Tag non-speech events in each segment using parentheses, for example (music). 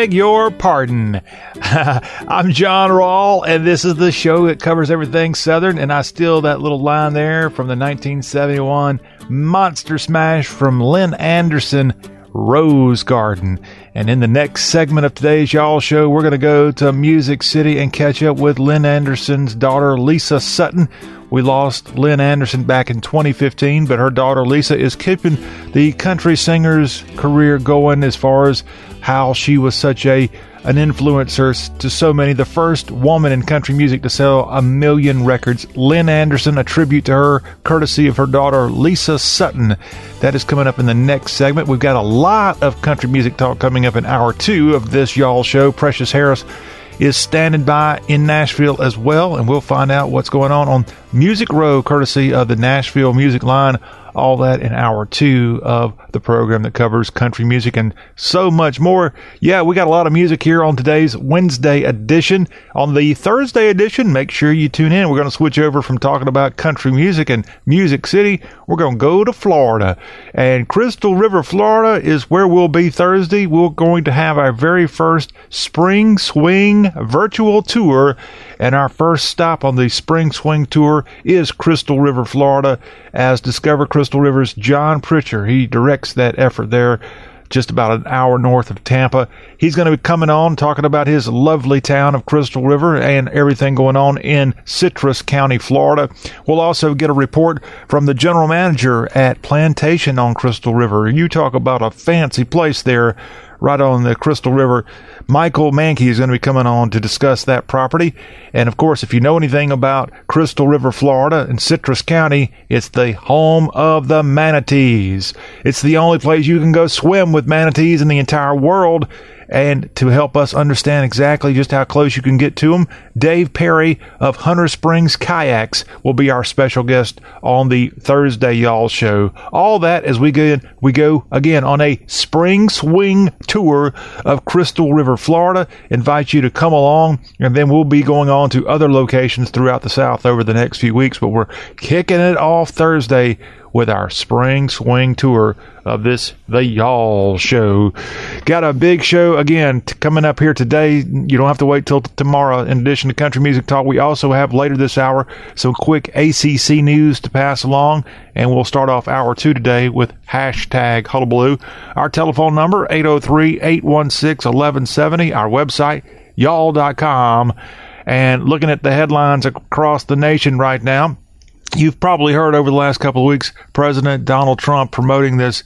beg your pardon. (laughs) I'm John Rawl, and this is the show that covers everything Southern. And I steal that little line there from the 1971 Monster Smash from Lynn Anderson, Rose Garden. And in the next segment of today's Y'all Show, we're going to go to Music City and catch up with Lynn Anderson's daughter, Lisa Sutton. We lost Lynn Anderson back in 2015, but her daughter, Lisa, is keeping the country singer's career going as far as how she was such a an influencer to so many. The first woman in country music to sell a million records. Lynn Anderson, a tribute to her, courtesy of her daughter Lisa Sutton. That is coming up in the next segment. We've got a lot of country music talk coming up in hour two of this y'all show. Precious Harris is standing by in Nashville as well, and we'll find out what's going on on Music Row, courtesy of the Nashville Music Line all that in hour two of the program that covers country music and so much more. Yeah, we got a lot of music here on today's Wednesday edition. On the Thursday edition, make sure you tune in. We're going to switch over from talking about country music and Music City. We're going to go to Florida. And Crystal River, Florida is where we'll be Thursday. We're going to have our very first Spring Swing virtual tour. And our first stop on the Spring Swing Tour is Crystal River, Florida, as Discover Crystal River's John Pritchard. He directs that effort there just about an hour north of Tampa. He's going to be coming on talking about his lovely town of Crystal River and everything going on in Citrus County, Florida. We'll also get a report from the general manager at Plantation on Crystal River. You talk about a fancy place there right on the Crystal River. Michael Mankey is going to be coming on to discuss that property. And of course, if you know anything about Crystal River, Florida and Citrus County, it's the home of the manatees. It's the only place you can go swim with manatees in the entire world. And to help us understand exactly just how close you can get to them, Dave Perry of Hunter Springs Kayaks will be our special guest on the Thursday Y'all show. All that as we go, we go again on a spring swing tour of Crystal River, Florida. Invite you to come along, and then we'll be going on to other locations throughout the South over the next few weeks. But we're kicking it off Thursday with our spring swing tour of this The Y'all Show. Got a big show again t- coming up here today. You don't have to wait till t- tomorrow. In addition to country music talk, we also have later this hour some quick ACC news to pass along. And we'll start off hour two today with hashtag hullabaloo. Our telephone number, 803 816 1170. Our website, y'all.com. And looking at the headlines across the nation right now, You've probably heard over the last couple of weeks President Donald Trump promoting this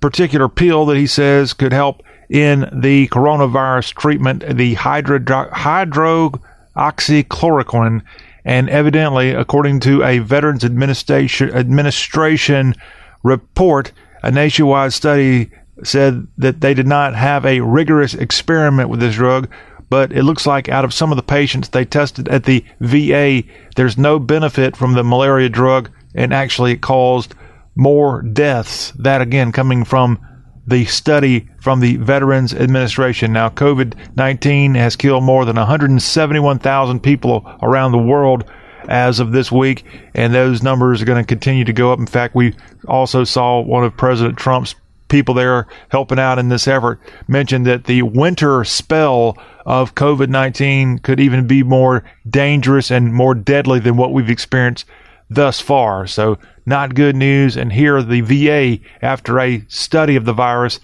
particular pill that he says could help in the coronavirus treatment, the hydro, hydroxychloroquine. And evidently, according to a Veterans Administration, Administration report, a nationwide study said that they did not have a rigorous experiment with this drug, but it looks like out of some of the patients they tested at the VA, there's no benefit from the malaria drug, and actually it caused more deaths. That again coming from the study from the Veterans Administration. Now, COVID 19 has killed more than 171,000 people around the world as of this week, and those numbers are going to continue to go up. In fact, we also saw one of President Trump's people there helping out in this effort mentioned that the winter spell of COVID 19 could even be more dangerous and more deadly than what we've experienced thus far. So, not good news. And here, the VA, after a study of the virus,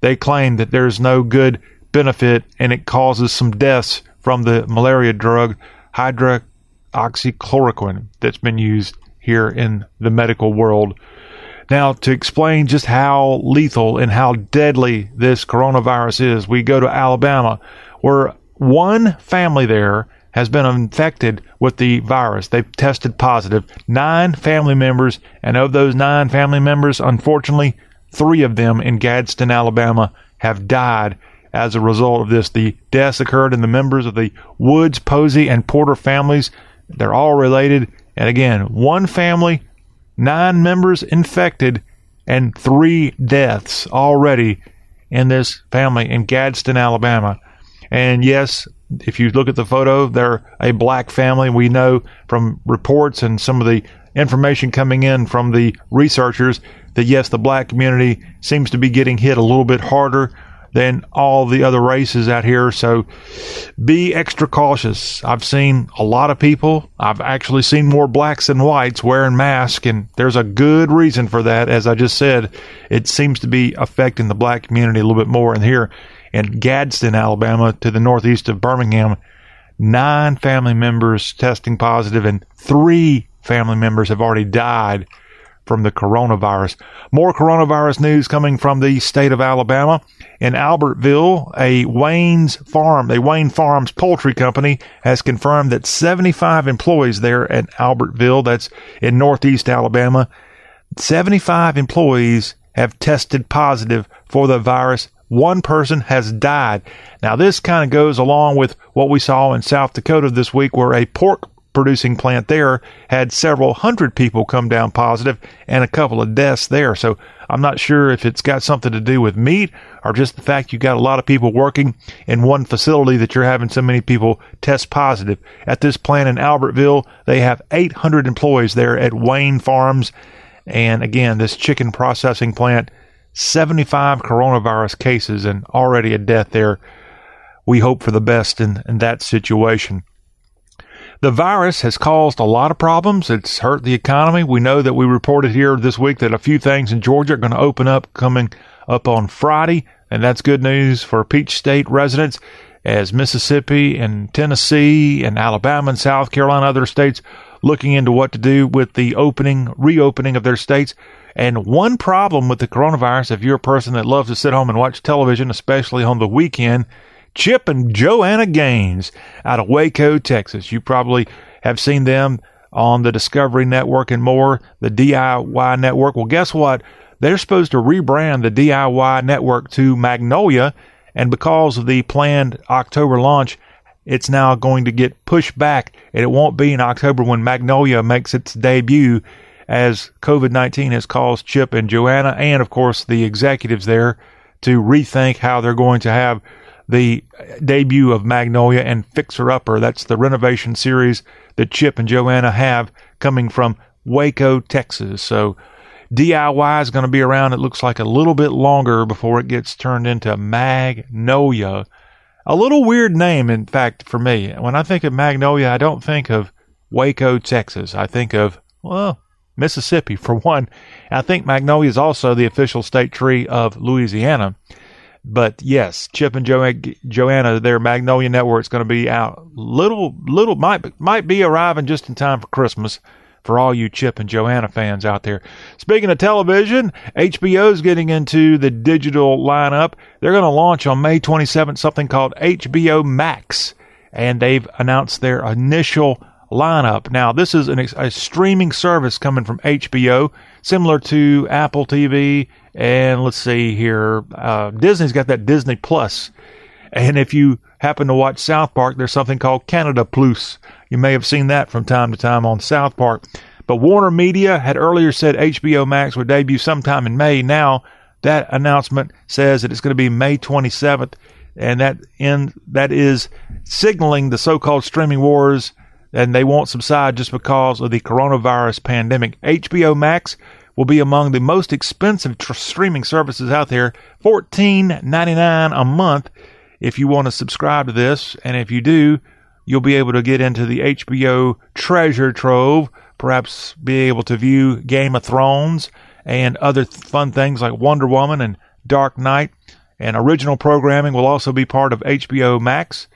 they claim that there's no good benefit and it causes some deaths from the malaria drug hydroxychloroquine that's been used here in the medical world. Now, to explain just how lethal and how deadly this coronavirus is, we go to Alabama, where one family there has been infected with the virus. They've tested positive. Nine family members, and of those nine family members, unfortunately, three of them in Gadsden, Alabama, have died as a result of this. The deaths occurred in the members of the Woods, Posey, and Porter families. They're all related. And again, one family nine members infected and three deaths already in this family in Gadsden, Alabama. And yes, if you look at the photo, they're a black family. We know from reports and some of the information coming in from the researchers that yes, the black community seems to be getting hit a little bit harder than all the other races out here. So be extra cautious. I've seen a lot of people. I've actually seen more blacks than whites wearing masks, and there's a good reason for that. As I just said, it seems to be affecting the black community a little bit more. And here in Gadsden, Alabama, to the northeast of Birmingham, nine family members testing positive, and three family members have already died from the coronavirus. More coronavirus news coming from the state of Alabama. In Albertville, a Wayne's Farm, a Wayne Farms poultry company has confirmed that 75 employees there at Albertville, that's in northeast Alabama, 75 employees have tested positive for the virus. One person has died. Now, this kind of goes along with what we saw in South Dakota this week, where a pork producing plant there had several hundred people come down positive and a couple of deaths there. So I'm not sure if it's got something to do with meat or just the fact you got a lot of people working in one facility that you're having so many people test positive. At this plant in Albertville, they have 800 employees there at Wayne Farms. And again, this chicken processing plant, 75 coronavirus cases and already a death there. We hope for the best in, in that situation. The virus has caused a lot of problems. It's hurt the economy. We know that we reported here this week that a few things in Georgia are going to open up coming up on Friday, and that's good news for Peach State residents as Mississippi and Tennessee and Alabama and South Carolina, other states looking into what to do with the opening, reopening of their states. And one problem with the coronavirus, if you're a person that loves to sit home and watch television, especially on the weekend, Chip and Joanna Gaines out of Waco, Texas. You probably have seen them on the Discovery Network and more, the DIY Network. Well, guess what? They're supposed to rebrand the DIY Network to Magnolia, and because of the planned October launch, it's now going to get pushed back, and it won't be in October when Magnolia makes its debut, as COVID 19 has caused Chip and Joanna, and of course the executives there, to rethink how they're going to have the debut of Magnolia and Fixer Upper. That's the renovation series that Chip and Joanna have coming from Waco, Texas. So DIY is going to be around, it looks like a little bit longer before it gets turned into Magnolia. A little weird name, in fact, for me. When I think of Magnolia, I don't think of Waco, Texas. I think of, well, Mississippi, for one. I think Magnolia is also the official state tree of Louisiana. But yes, Chip and jo- Joanna, their Magnolia Network is going to be out. Little, little might might be arriving just in time for Christmas for all you Chip and Joanna fans out there. Speaking of television, HBO is getting into the digital lineup. They're going to launch on May 27th something called HBO Max, and they've announced their initial lineup. Now, this is an, a streaming service coming from HBO, similar to Apple TV and let's see here. Uh, Disney's got that Disney Plus. And if you happen to watch South Park, there's something called Canada Plus. You may have seen that from time to time on South Park. But Warner Media had earlier said HBO Max would debut sometime in May. Now that announcement says that it's going to be May 27th, and that in that is signaling the so-called streaming wars, and they won't subside just because of the coronavirus pandemic. HBO Max will be among the most expensive tr- streaming services out there. $14.99 a month if you want to subscribe to this. And if you do, you'll be able to get into the HBO treasure trove, perhaps be able to view Game of Thrones and other th- fun things like Wonder Woman and Dark Knight. And original programming will also be part of HBO Max.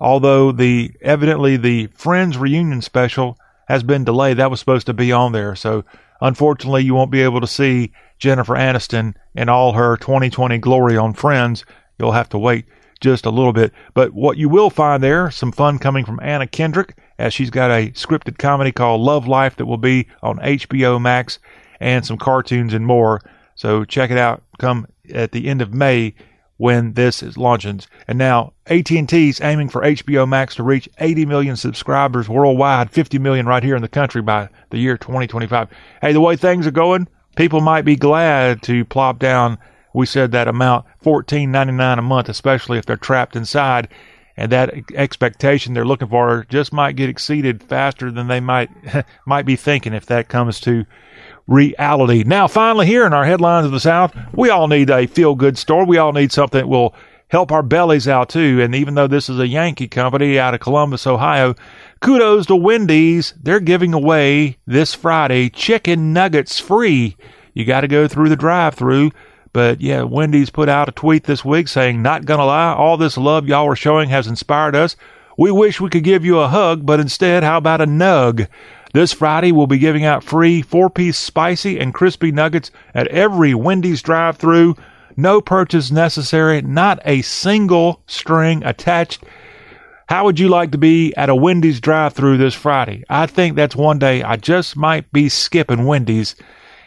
Although the evidently the Friends reunion special has been delayed, that was supposed to be on there. So Unfortunately, you won't be able to see Jennifer Aniston in all her 2020 glory on Friends. You'll have to wait just a little bit. But what you will find there, some fun coming from Anna Kendrick, as she's got a scripted comedy called Love Life that will be on HBO Max, and some cartoons and more. So check it out. Come at the end of May when this is launching. And now AT&T is aiming for HBO Max to reach 80 million subscribers worldwide, 50 million right here in the country by the year 2025. Hey, the way things are going, people might be glad to plop down. We said that amount, 14.99 a month, especially if they're trapped inside. And that expectation they're looking for just might get exceeded faster than they might (laughs) might be thinking if that comes to reality. Now, finally, here in our headlines of the South, we all need a feel good story. We all need something that will help our bellies out too. And even though this is a Yankee company out of Columbus, Ohio, kudos to Wendy's. They're giving away this Friday chicken nuggets free. You got to go through the drive through. But yeah, Wendy's put out a tweet this week saying, not gonna lie, all this love y'all are showing has inspired us. We wish we could give you a hug, but instead, how about a nug? This Friday, we'll be giving out free four piece spicy and crispy nuggets at every Wendy's drive through. No purchase necessary, not a single string attached. How would you like to be at a Wendy's drive through this Friday? I think that's one day I just might be skipping Wendy's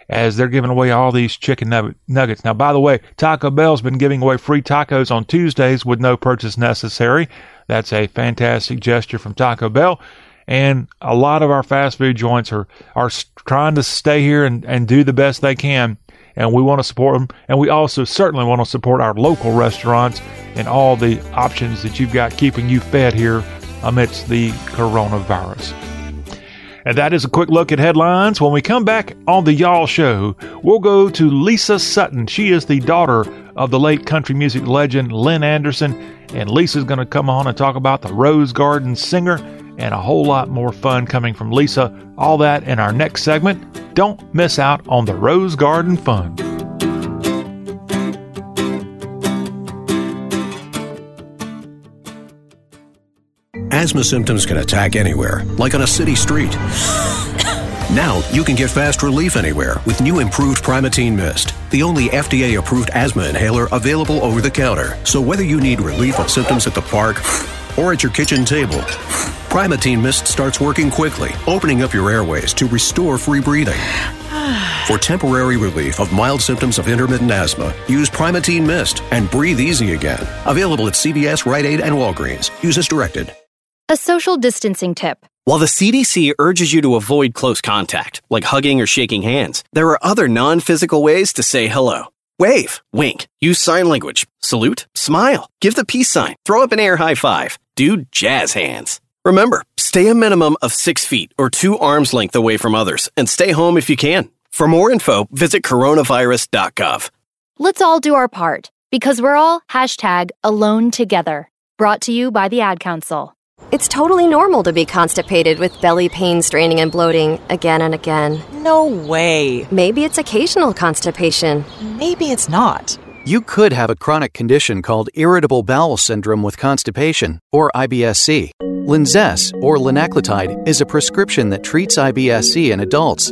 as they're giving away all these chicken nuggets. Now, by the way, Taco Bell's been giving away free tacos on Tuesdays with no purchase necessary. That's a fantastic gesture from Taco Bell. And a lot of our fast food joints are, are trying to stay here and, and do the best they can. And we want to support them. And we also certainly want to support our local restaurants and all the options that you've got keeping you fed here amidst the coronavirus. And that is a quick look at headlines. When we come back on the Y'all Show, we'll go to Lisa Sutton. She is the daughter of the late country music legend Lynn Anderson. And Lisa's going to come on and talk about the Rose Garden Singer and a whole lot more fun coming from Lisa. All that in our next segment. Don't miss out on the Rose Garden fun. Asthma symptoms can attack anywhere, like on a city street. Now you can get fast relief anywhere with new improved Primatene Mist, the only FDA approved asthma inhaler available over the counter. So whether you need relief of symptoms at the park or at your kitchen table, Primatene Mist starts working quickly, opening up your airways to restore free breathing. (sighs) For temporary relief of mild symptoms of intermittent asthma, use Primatene Mist and breathe easy again. Available at CVS, Rite Aid, and Walgreens. Use as directed. A social distancing tip. While the CDC urges you to avoid close contact, like hugging or shaking hands, there are other non physical ways to say hello. Wave, wink, use sign language, salute, smile, give the peace sign, throw up an air high five, do jazz hands. Remember, stay a minimum of six feet or two arms length away from others and stay home if you can. For more info, visit coronavirus.gov. Let's all do our part because we're all hashtag alone together. Brought to you by the Ad Council. It's totally normal to be constipated with belly pain, straining, and bloating again and again. No way. Maybe it's occasional constipation. Maybe it's not. You could have a chronic condition called irritable bowel syndrome with constipation, or IBS-C. Linzess, or linaclotide, is a prescription that treats IBS-C in adults.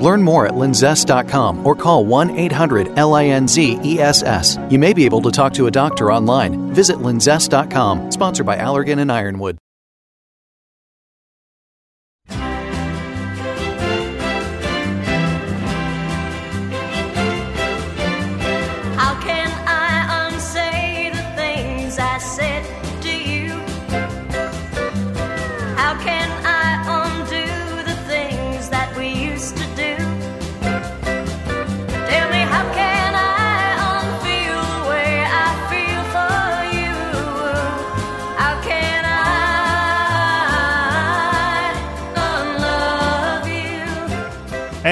Learn more at linzess.com or call 1 800 LINZESS. You may be able to talk to a doctor online. Visit linzess.com, sponsored by Allergan and Ironwood.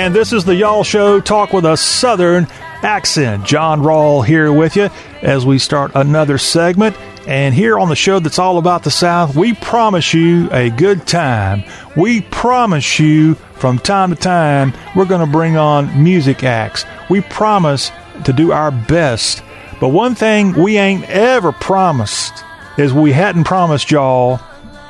And this is the Y'all Show, talk with a Southern accent. John Rawl here with you as we start another segment. And here on the show that's all about the South, we promise you a good time. We promise you from time to time, we're going to bring on music acts. We promise to do our best. But one thing we ain't ever promised is we hadn't promised y'all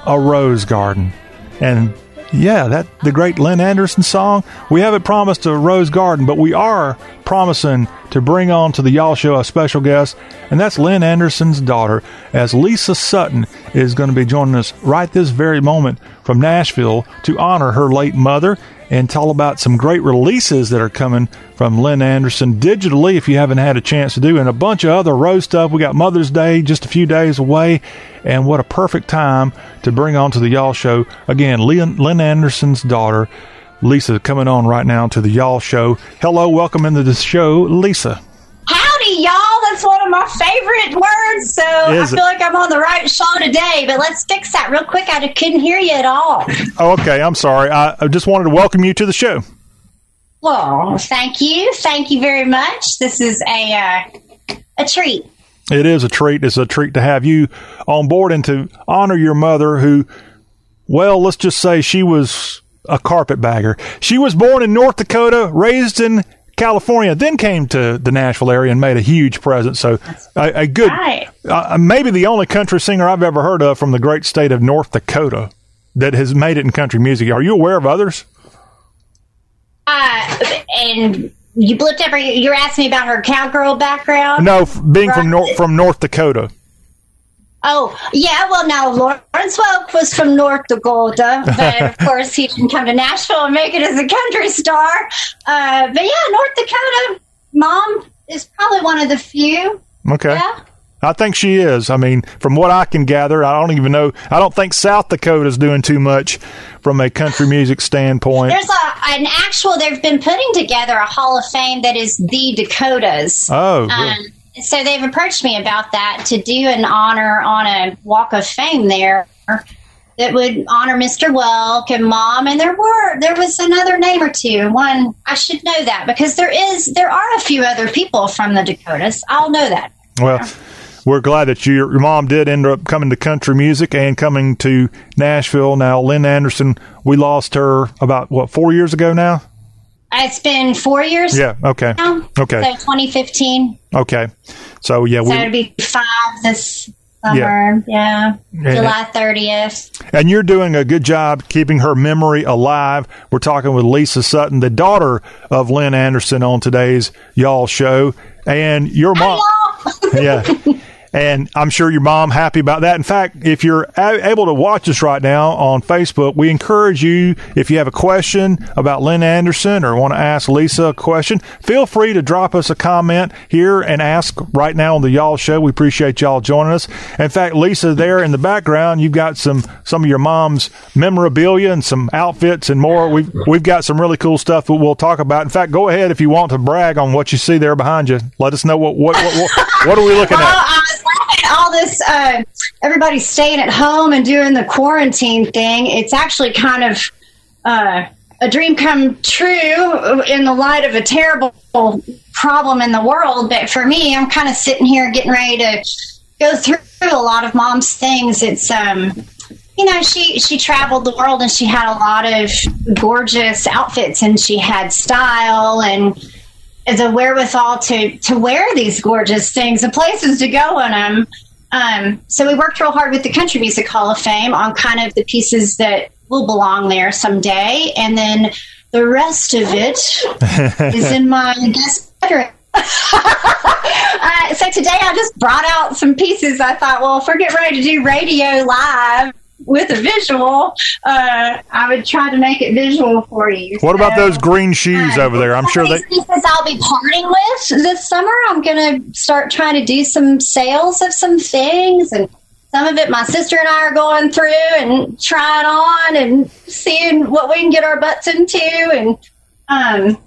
a rose garden. And Yeah, that the great Lynn Anderson song. We haven't promised a Rose Garden, but we are promising to bring on to the Y'all Show a special guest, and that's Lynn Anderson's daughter, as Lisa Sutton is going to be joining us right this very moment from Nashville to honor her late mother and tell about some great releases that are coming from Lynn Anderson digitally if you haven't had a chance to do, and a bunch of other Rose stuff. We got Mother's Day just a few days away, and what a perfect time to bring on to the Y'all Show. Again, Lynn, Lynn Anderson's daughter, Lisa, coming on right now to the Y'all Show. Hello, welcome into the show, Lisa. Y'all. That's one of my favorite words. So I it? feel like I'm on the right show today. But let's fix that real quick. I couldn't hear you at all. (laughs) Oh, okay, I'm sorry. I, I just wanted to welcome you to the show. Well, thank you. Thank you very much. This is a uh, a treat. It is a treat. It's a treat to have you on board and to honor your mother, who, well, let's just say she was a carpetbagger. She was born in North Dakota, raised in California, then came to the Nashville area and made a huge presence. So, a, a good, Right. uh, maybe the only country singer I've ever heard of from the great state of North Dakota that has made it in country music. Are you aware of others? Uh, and you blipped over. You're asking me about her cowgirl background. No, being from Right. Nor- from North Dakota. Oh, yeah. Well, now Lawrence Welk was from North Dakota, but of (laughs) course he didn't come to Nashville and make it as a country star. Uh, but yeah, North Dakota. Mom is probably one of the few. Okay. Yeah. I think she is. I mean, from what I can gather, I don't even know. I don't think South Dakota's doing too much from a country music standpoint. There's a, an actual. They've been putting together a Hall of Fame that is the Dakotas. Oh, Um, so they've approached me about that to do an honor on a Walk of Fame there that would honor Mr. Welk and Mom. And there were there was another name or two. One I should know that because there is there are a few other people from the Dakotas. I'll know that. well, we're glad that you, your mom did end up coming to country music and coming to Nashville. Now, Lynn Anderson, we lost her about what four years ago now. It's been four years Yeah. Okay. now. Okay. So 2015. Okay. So yeah, So we it'll be five this summer. Yeah. July 30th. And you're doing a good job keeping her memory alive. We're talking with Lisa Sutton, the daughter of Lynn Anderson, on today's Y'all show. And your mom. (laughs) yeah. And I'm sure your mom happy about that. In fact, if you're a- able to watch us right now on Facebook, we encourage you if you have a question about Lynn Anderson or want to ask Lisa a question, feel free to drop us a comment here and ask right now on the Y'all show. We appreciate y'all joining us. In fact, Lisa, there in the background, you've got some some of your mom's memorabilia and some outfits and more. We've we've got some really cool stuff that we'll talk about. In fact, go ahead if you want to brag on what you see there behind you. Let us know what what what, what, what are we looking at. This. Uh, everybody's staying at home and doing the quarantine thing. It's actually kind of uh, a dream come true in the light of a terrible problem in the world. But for me, I'm kind of sitting here getting ready to go through a lot of mom's things. It's um, you know, she she traveled the world and she had a lot of gorgeous outfits and she had style and the wherewithal to to wear these gorgeous things, the places to go in them. Um, so we worked real hard with the Country Music Hall of Fame on kind of the pieces that will belong there someday, and then the rest of it (laughs) is in my guest bedroom. (laughs) uh, so today I just brought out some pieces. I thought, well, if we're getting ready to do radio live with a visual, uh, I would try to make it visual for you. What about those green shoes over there? I'm sure some they. of pieces I'll be parting with this summer. I'm going to start trying to do some sales of some things, and some of it my sister and I are going through and trying on and seeing what we can get our butts into, and um,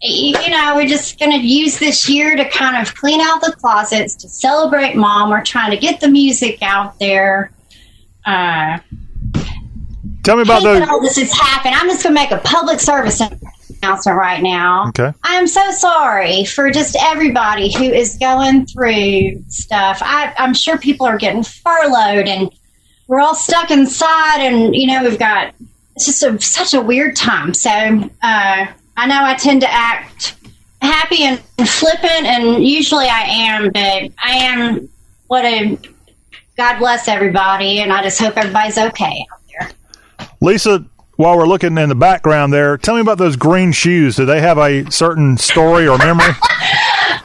you know, we're just going to use this year to kind of clean out the closets to celebrate mom. We're trying to get the music out there. Uh, Tell me about those. all this has happened. I'm just going to make a public service announcement right now. Okay. I'm so sorry for just everybody who is going through stuff. I, I'm sure people are getting furloughed and we're all stuck inside, and you know we've got it's just a, such a weird time. So uh, I know I tend to act happy and flippant, and usually I am, but I am what a God bless everybody, and I just hope everybody's okay out there. Lisa, while we're looking in the background there, tell me about those green shoes. Do they have a certain story or memory? (laughs)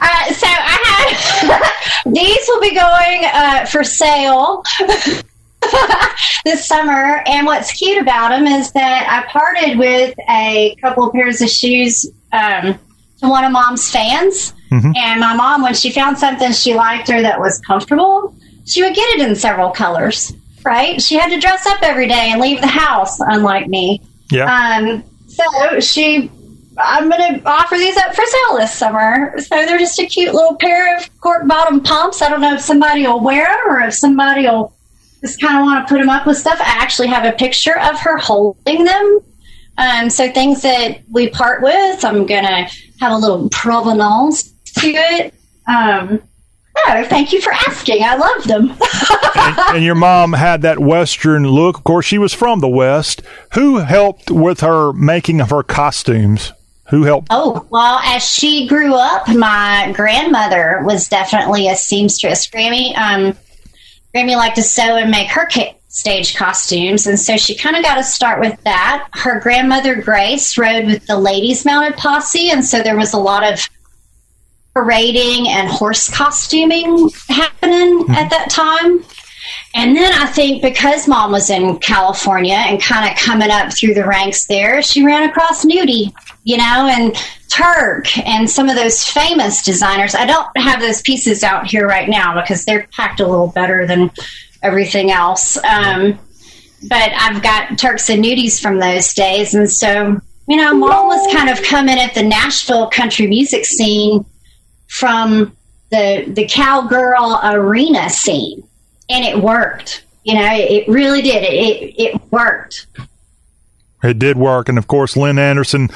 Uh, so I had (laughs) these will be going uh, for sale (laughs) this summer. And what's cute about them is that I parted with a couple of pairs of shoes um, to one of mom's fans. And my mom, when she found something she liked or that was comfortable, she would get it in several colors. Right? She had to dress up every day and leave the house, unlike me. Yeah. Um, so she, I'm going to offer these up for sale this summer. So they're just a cute little pair of cork bottom pumps. I don't know if somebody will wear them or if somebody will just kind of want to put them up with stuff. I actually have a picture of her holding them. Um, so things that we part with, I'm going to have a little provenance to it. Um, no, thank you for asking. I love them. and, and your mom had that Western look. Of course, she was from the West. Who helped with her making of her costumes? Who helped? Oh, well, as she grew up, my grandmother was definitely a seamstress. Grammy, um, Grammy liked to sew and make her ca- stage costumes, and so she kind of got to start with that. Her grandmother Grace rode with the Ladies Mounted Posse, and so there was a lot of parading and horse costuming happening at that time. And then I think because mom was in California and kind of coming up through the ranks there, she ran across Nudie, you know, and Turk and some of those famous designers. I don't have those pieces out here right now because they're packed a little better than everything else. Um, but I've got Turks and Nudies from those days. And so, you know, mom was kind of coming at the Nashville country music scene from the the cowgirl arena scene. And it worked. You know it really did. It it, it worked. It did work, and of course, Lynn Anderson.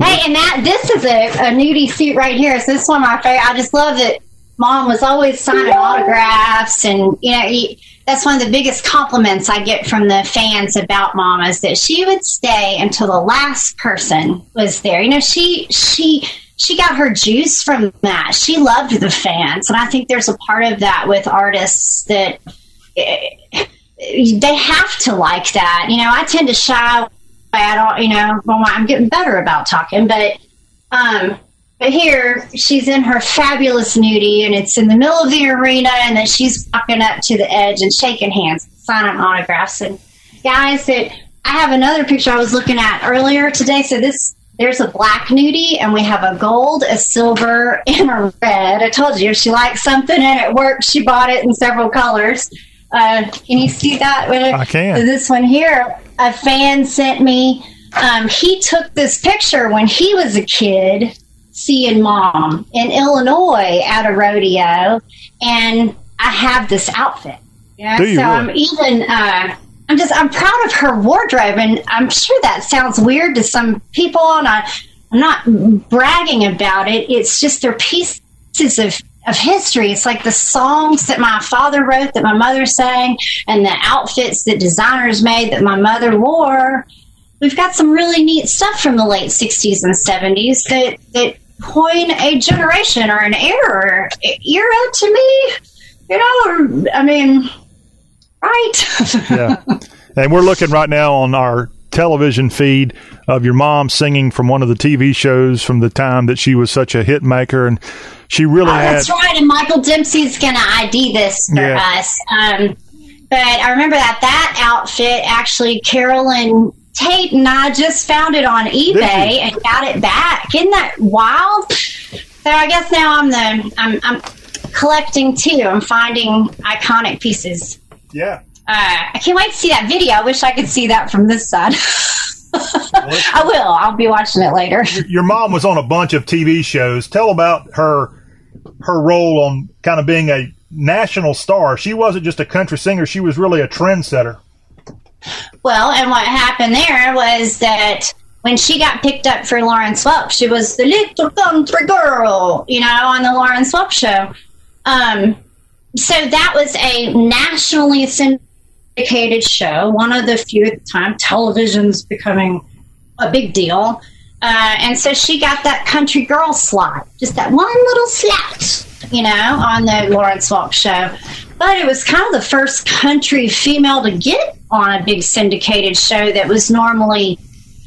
hey and that this is a, a nudie suit right here. So this one of my favorite i just love that mom was always signing autographs and you know he, that's one of the biggest compliments i get from the fans about mom is that she would stay until the last person was there. You know she she she got her juice from that. She loved the fans, and I think there's a part of that with artists that eh, they have to like that. You know, I tend to shy. I don't, you know, well, I'm getting better about talking, but um, but here she's in her fabulous nudie, and it's in the middle of the arena, and then she's walking up to the edge and shaking hands, signing autographs, and guys that. I have another picture I was looking at earlier today. So this there's a black nudie, and we have a gold, a silver, (laughs) and a red. I told you if she likes something and it worked, she bought it in several colors. Uh, can you see that? I can. So this one here, a fan sent me. Um, he took this picture when he was a kid, seeing mom in Illinois at a rodeo, and I have this outfit. Yeah, so really? I'm even. Uh, I'm just I'm proud of her wardrobe, and I'm sure that sounds weird to some people, and I, I'm not bragging about it. It's just they're pieces of of history. It's like the songs that my father wrote, that my mother sang, and the outfits that designers made that my mother wore. We've got some really neat stuff from the late '60s and '70s that that coin a generation or an era era to me. You know, I mean, right? (laughs) Yeah. and we're looking right now on our television feed of your mom singing from one of the TV shows from the time that she was such a hit maker, and she really Oh, had. that's right. And Michael Dempsey's going to ID this for Yeah. us. Um, but I remember that that outfit actually, Carolyn Tate and I just found it on eBay and got it back. Isn't that wild? So I guess now I'm the I'm, I'm collecting too. I'm finding iconic pieces. Yeah. Uh, I can't wait to see that video. I wish I could see that from this side. (laughs) I will. I'll be watching it later. Your mom was on a bunch of TV shows. Tell about her her role on kind of being a national star. She wasn't just a country singer; she was really a trendsetter. Well, and what happened there was that when she got picked up for Lawrence Welk, she was the little country girl, you know, on the Lawrence Welk show. Um, so that was a nationally syndicated show, one of the few at the time. Television's becoming a big deal. Uh, and so she got that country girl slot, just that one little slot. you know, on the Lawrence Welk show. But it was kind of the first country female to get on a big syndicated show that was normally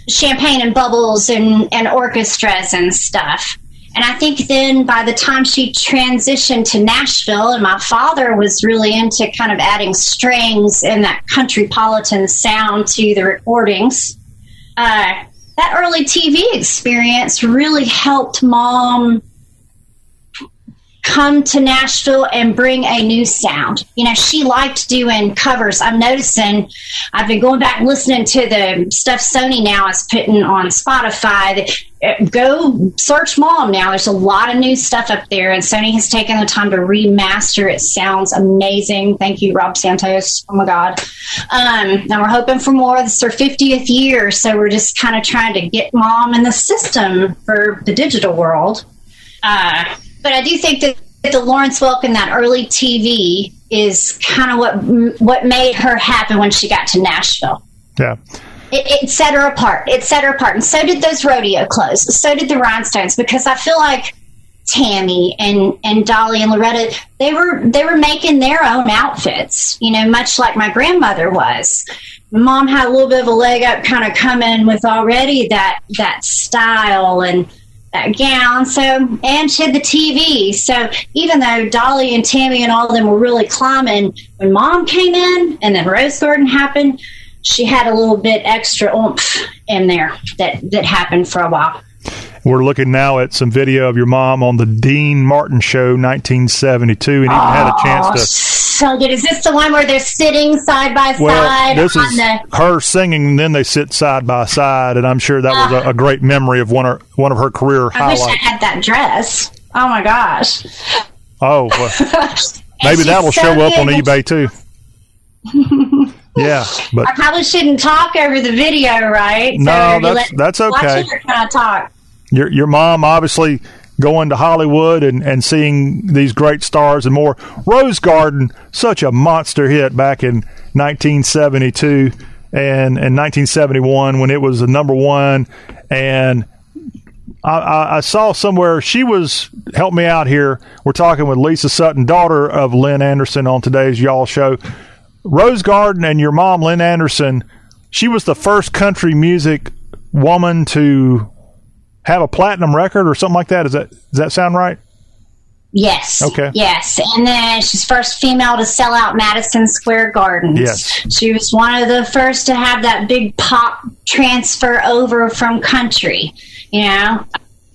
champagne and bubbles and, and orchestras and stuff. And I think then by the time she transitioned to Nashville, and my father was really into kind of adding strings and that countrypolitan sound to the recordings, uh, that early TV experience really helped mom come to Nashville and bring a new sound. You know, she liked doing covers. I'm noticing I've been going back listening to the stuff Sony now is putting on Spotify. Uh, go search mom now. There's a lot of new stuff up there, and Sony has taken the time to remaster. It sounds amazing. Thank you, Rob Santos. Oh my God. Um, and we're hoping for more. This is her 50th year, so we're just kind of trying to get mom in the system for the digital world. Uh, but I do think that the Lawrence Welk in that early TV is kind of what what made her happen when she got to Nashville. Yeah. It, it, set her apart. It set her apart, and so did those rodeo clothes. So did the rhinestones, because I feel like Tammy and and Dolly and Loretta they were they were making their own outfits. You know, much like my grandmother was. Mom had a little bit of a leg up, kind of coming with already that that style and gown. So, and she had the TV. So, even though Dolly and Tammy and all of them were really climbing, when mom came in and then Rose Garden happened, she had a little bit extra oomph in there that, that happened for a while. We're looking now at some video of your mom on the Dean Martin Show, 1972, and even oh, had a chance to. So good. Is this the one where they're sitting side by well, side? This is the... her singing, and then they sit side by side, and I'm sure that uh, was a, a, great memory of one of one of her career I highlights. I wish I had that dress. Oh my gosh. Oh, well, (laughs) maybe that will so show up on eBay too. (laughs) yeah, but I probably shouldn't talk over the video, right? No, so that's that's okay. Watch it or can I talk? Your your mom obviously going to Hollywood and, and seeing these great stars and more. Rose Garden, such a monster hit back in 1972 and, and 1971 when it was the number one. And I, I, saw somewhere she was, help me out here. We're talking with Lisa Sutton, daughter of Lynn Anderson on today's Y'all show. Rose Garden and your mom, Lynn Anderson, she was the first country music woman to have a platinum record or something like that. Is that does that sound right? Yes. Okay. Yes. And then she's first female to sell out Madison Square Gardens. Yes. She was one of the first to have that big pop transfer over from country. You know,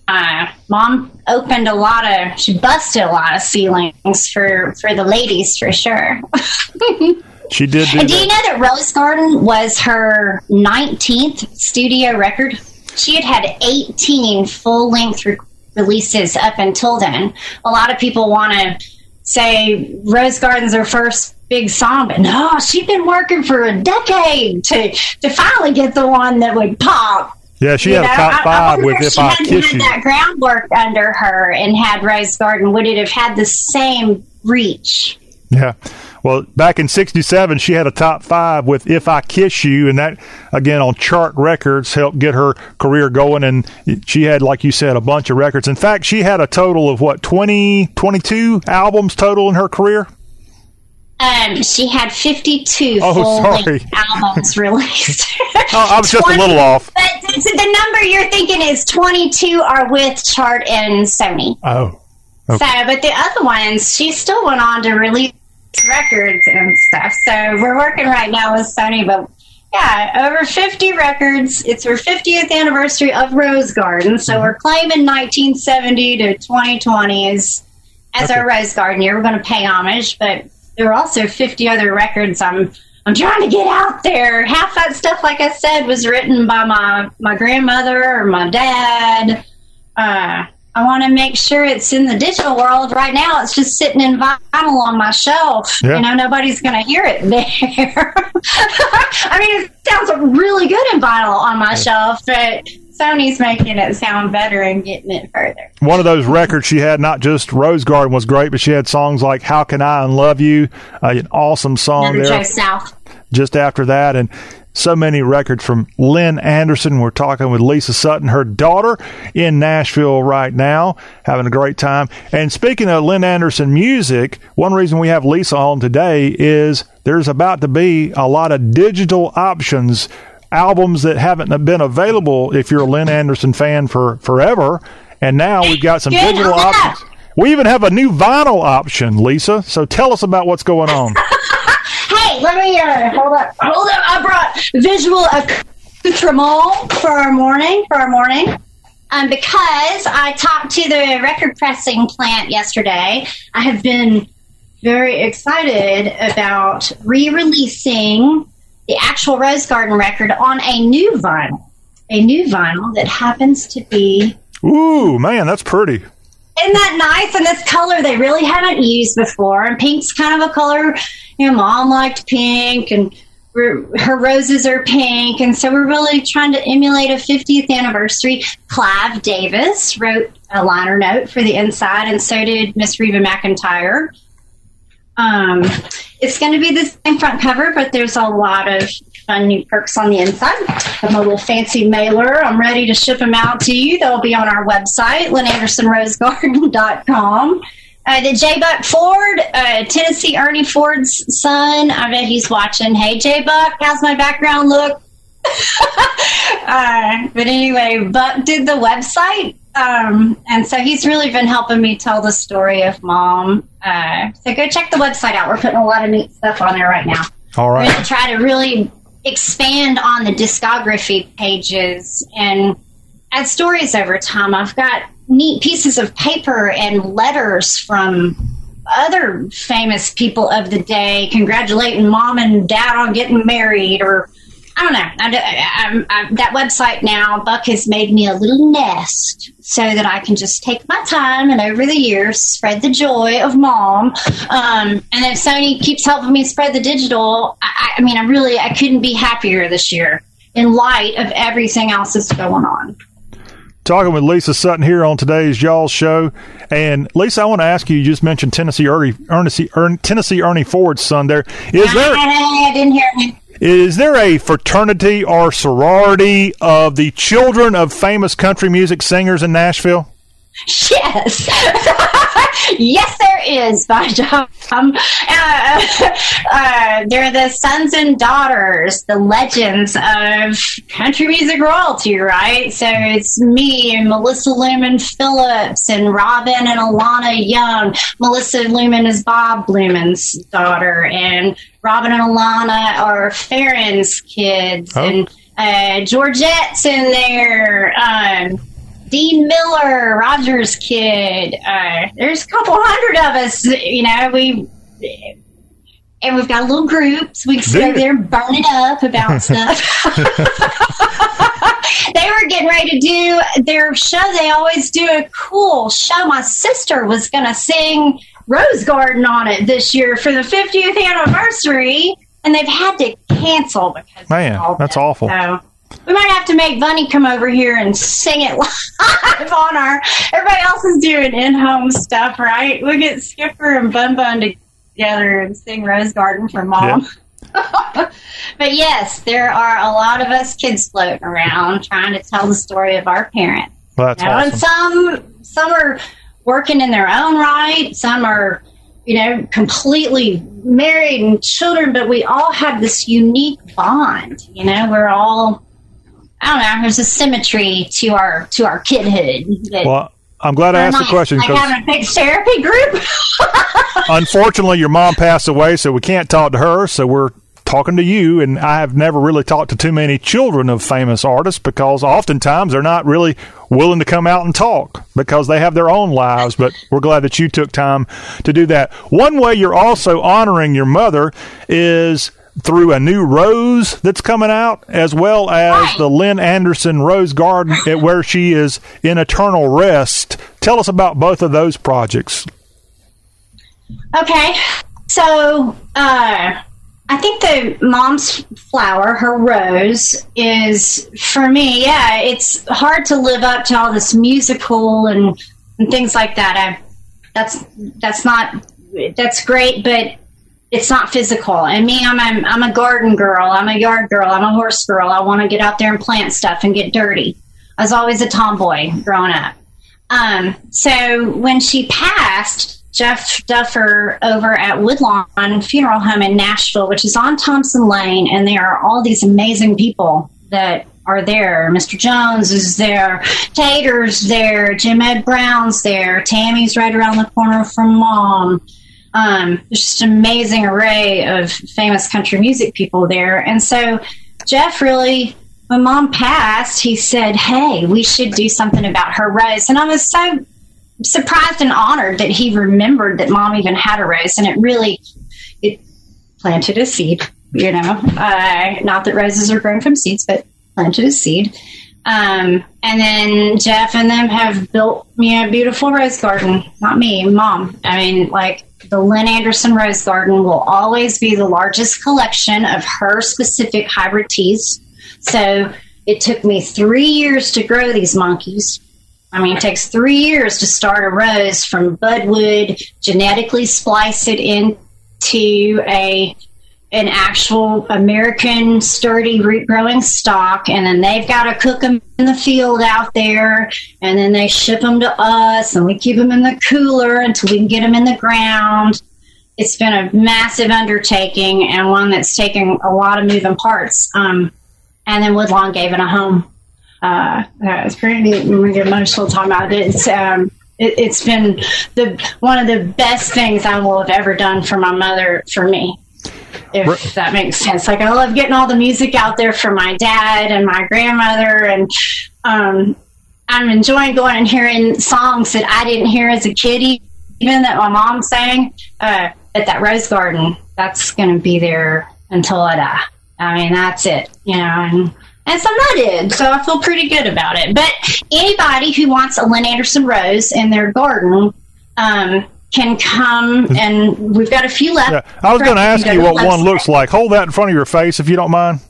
uh, mom opened a lot of, she busted a lot of ceilings for for the ladies for sure. (laughs) she did. Do and do you know that Rose Garden was her 19th studio record? She had had 18 full length re- releases up until then. A lot of people want to say Rose Garden's her first big song, but no, she'd been working for a decade to to finally get the one that would pop. Yeah, she you had know? a top five I, I with "If I Kiss You." That groundwork under her and had Rose Garden, would it have had the same reach? Yeah. Well, back in 67, she had a top five with If I Kiss You, and that, again, on chart records helped get her career going. And she had, like you said, a bunch of records. In fact, she had a total of what, 20, 22 albums total in her career? Um, she had 52 oh, full albums (laughs) released. oh, I was just a little off. But the number you're thinking is 22 are with Chart and Sony. Oh. Okay. So, but the other ones, she still went on to release records and stuff. So we're working right now with Sony, but yeah, over 50 records. It's her 50th anniversary of Rose Garden. So we're claiming 1970 to 2020 as, as okay. our Rose Garden year. We're going to pay homage, but there are also 50 other records I'm I'm trying to get out there. Half that stuff, like I said, was written by my, my grandmother or my dad. Uh, I want to make sure it's in the digital world. Right now, it's just sitting in vinyl on my shelf. Yeah. You know, nobody's going to hear it (laughs) there. I mean, it sounds really good in vinyl on my yeah. shelf, but Sony's making it sound better and getting it further. One of those records she had, not just Rose Garden was great, but she had songs like "How Can I Unlove You," uh, an awesome song Another there. Joe South. Just after that, and so many records from Lynn Anderson. We're talking with Lisa Sutton, her daughter, in Nashville right now, having a great time. And speaking of Lynn Anderson music, one reason we have Lisa on today is there's about to be a lot of digital options, albums that haven't been available if you're a Lynn Anderson fan for forever. And now we've got some digital options. We even have a new vinyl option, Lisa. So tell us about what's going on. (laughs) let me uh, hold up. Hold up. I brought visual accoutrement for our morning. For our morning. Um, because I talked to the record pressing plant yesterday, I have been very excited about re-releasing the actual Rose Garden record on a new vinyl. A new vinyl that happens to be Ooh, man, that's pretty. Isn't that nice? And this color they really haven't used before. And pink's kind of a color, you know, mom liked pink and her roses are pink. And so we're really trying to emulate a 50th anniversary. Clive Davis wrote a liner note for the inside, and so did Miss Reba McEntire. Um, it's going to be the same front cover, but there's a lot of fun new perks on the inside. I'm a little fancy mailer. I'm ready to ship them out to you. They'll be on our website, lynnandersonrosegarden.com. Uh, the J Buck Ford, uh, Tennessee Ernie Ford's son. I bet he's watching. Hey, J Buck, how's my background look? (laughs) uh, but anyway, Buck did the website um, and so he's really been helping me tell the story of mom. Uh, so go check the website out. We're putting a lot of neat stuff on there right now. All right. We're going to try to really expand on the discography pages and add stories over time. I've got neat pieces of paper and letters from other famous people of the day congratulating mom and dad on getting married or I don't know. I, I, I, that website now, Buck has made me a little nest so that I can just take my time and over the years spread the joy of mom. Um, and if Sony keeps helping me spread the digital, I, I mean, I really I couldn't be happier this year in light of everything else that's going on talking with Lisa Sutton here on today's Y'all Show. And Lisa, I want to ask you. You just mentioned Tennessee Ernie, Ernie, Ernie Tennessee Ernie Ford's son. There is there. I didn't hear him. Is there a fraternity or sorority of the children of famous country music singers in Nashville? Yes. (laughs) yes, there is, by John. Um, uh, uh, they're the sons and daughters, the legends of country music royalty, right? So it's me and Melissa Luman Phillips and Robin and Alana Young. Melissa Luman is Bob Luman's daughter, and Robin and Alana are Faron's kids, oh. and uh, Georgette's in there. Um, Dean Miller, Roger's kid. Uh, there's a couple hundred of us. You know, we and we've got little groups. we can over there and burn it up about (laughs) stuff. (laughs) they were getting ready to do their show. They always do a cool show. My sister was going to sing Rose Garden on it this year for the 50th anniversary, and they've had to cancel because man, that's awful. So, we might have to make Bunny come over here and sing it (laughs) live on our. Everybody else is doing in-home stuff, right? We'll get Skipper and Bun Bun together and sing Rose Garden for Mom. (laughs) But yes, there are a lot of us kids floating around trying to tell the story of our parents. Well, that's you know, awesome. And some some are working in their own right. Some are you know, completely married and children, but we all have this unique bond. You know, we're all I don't know. There's a symmetry to our to our kidhood. well, I'm glad I asked nice. the question. Like having a big therapy group. (laughs) unfortunately, your mom passed away, so we can't talk to her. So we're talking to you. And I have never really talked to too many children of famous artists because oftentimes they're not really willing to come out and talk because they have their own lives. But we're glad that you took time to do that. One way you're also honoring your mother is through a new rose that's coming out, as well as the Lynn Anderson Rose Garden, where she is in eternal rest. Tell us about both of those projects. Okay, so uh, I think the mom's flower, her rose, is for me. Yeah, it's hard to live up to all this musical and, and things like that. I, that's that's not that's great, but it's not physical. And me, I'm a, I'm a garden girl. I'm a yard girl. I'm a horse girl. I want to get out there and plant stuff and get dirty. I was always a tomboy growing up. Um, so when she passed, Jeff Duffer over at Woodlawn Funeral Home in Nashville, which is on Thompson Lane, and there are all these amazing people that are there. Mr. Jones is there, Tater's there, Jim Ed Brown's there, Tammy's right around the corner from Mom. Um, there's just an amazing array of famous country music people there. And so Jeff really, when mom passed, he said, Hey, we should do something about her rose. And I was so surprised and honored that he remembered that mom even had a rose. And it really, it planted a seed, you know, uh, not that roses are grown from seeds, but planted a seed. Um, and then Jeff and them have built me a beautiful rose garden. Not me, mom. I mean, like the Lynn Anderson Rose Garden will always be the largest collection of her specific hybrid teas. So it took me three years to grow these monkeys. I mean, it takes three years to start a rose from budwood, genetically splice it into a an actual American sturdy root growing stock, and then they've got to cook them in the field out there, and then they ship them to us, and we keep them in the cooler until we can get them in the ground. It's been a massive undertaking and one that's taken a lot of moving parts. Um, and then Woodlawn gave it a home. Uh, pretty neat. We get emotional talking about it. It's um, it, has been the one of the best things I will have ever done for my mother for me if that makes sense. Like I love getting all the music out there for my dad and my grandmother, and um, I'm enjoying going and hearing songs that I didn't hear as a kid, even that my mom sang uh, at that Rose Garden. That's going to be there until I die. I mean, that's it, you know. And, and some I did, so I feel pretty good about it. But anybody who wants a Lynn Anderson rose in their garden, um, can come and we've got a few left. Yeah. I was going to ask you what one looks like. Hold that in front of your face if you don't mind.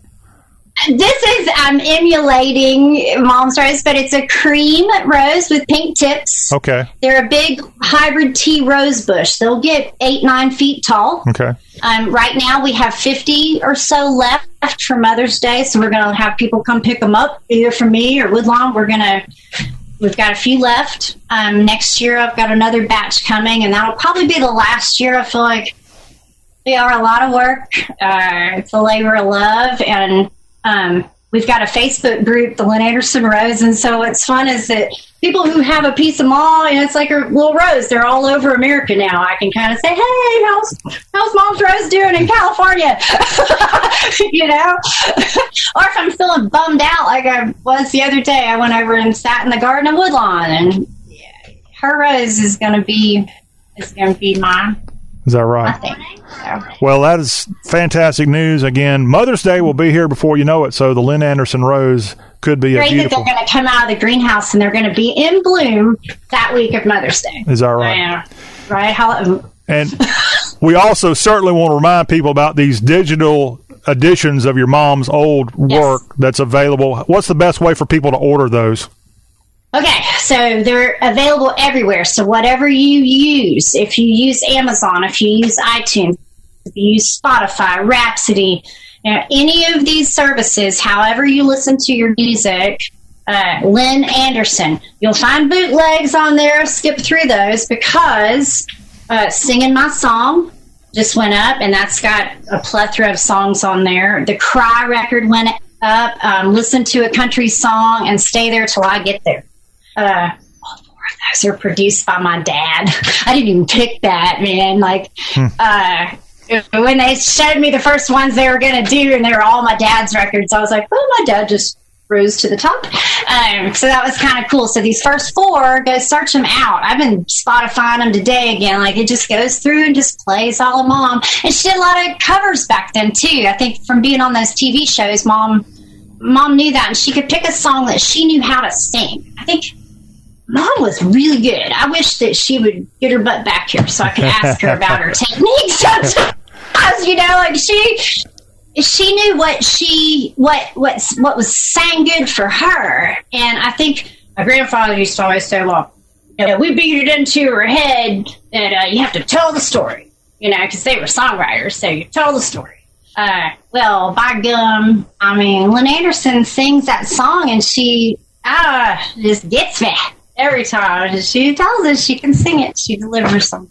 This is I'm emulating mom's rose, but it's a cream rose with pink tips. Okay. They're a big hybrid tea rose bush. They'll get eight, nine feet tall. Okay. Um, right now, we have 50 or so left for Mother's Day, so we're going to have people come pick them up, either from me or Woodlawn. We're going to We've got a few left. Um, next year, I've got another batch coming, and that'll probably be the last year. I feel like they are a lot of work. Uh, it's a labor of love, and um, we've got a Facebook group, the Lynn Anderson Rose, and so what's fun is that people who have a piece of mall, and it's like a little rose. They're all over America now. I can kind of say, "Hey, how's how's Mom's Rose doing in California?" (laughs) you know, (laughs) or if I'm feeling bummed out, like I was the other day, I went over and sat in the garden of Woodlawn, and her rose is going to be is going to be mine. Is that right? So. Well, that is fantastic news. Again, Mother's Day will be here before you know it. So the Lynn Anderson Rose could be Great a beautiful. that they're going to come out of the greenhouse and they're going to be in bloom that week of Mother's Day. Is that right? Yeah. Right. How, um, and we also certainly want to remind people about these digital editions of your mom's old work yes. that's available. What's the best way for people to order those? Okay, so they're available everywhere. So whatever you use, if you use Amazon, if you use iTunes, if you use Spotify, Rhapsody, you know, any of these services, however you listen to your music, uh, Lynn Anderson, you'll find bootlegs on there. Skip through those because uh, singing my song just went up, and that's got a plethora of songs on there. The Cry record went up. Um, listen to a country song and stay there till I get there. Uh, all four of those are produced by my dad. I didn't even pick that, man. Like, hmm. uh, when they showed me the first ones they were going to do, and they were all my dad's records, I was like, well, my dad just rose to the top. Um, so that was kind of cool. So these first four, go search them out. I've been Spotifying them today again. Like it just goes through and just plays all of mom. And she did a lot of covers back then too. I think from being on those TV shows, mom, mom knew that, and she could pick a song that she knew how to sing. I think mom was really good. I wish that she would get her butt back here so I could ask her about her (laughs) techniques. (laughs) Because you know, like she she knew what she what what what was sang good for her, and I think my grandfather used to always say, "Well, you know, we beat it into her head that uh, you have to tell the story." you know, because they were songwriters, so you tell the story. Uh, well, by gum, I mean, Lynn Anderson sings that song and she uh, just gets me every time. She tells us she can sing it. She delivers them.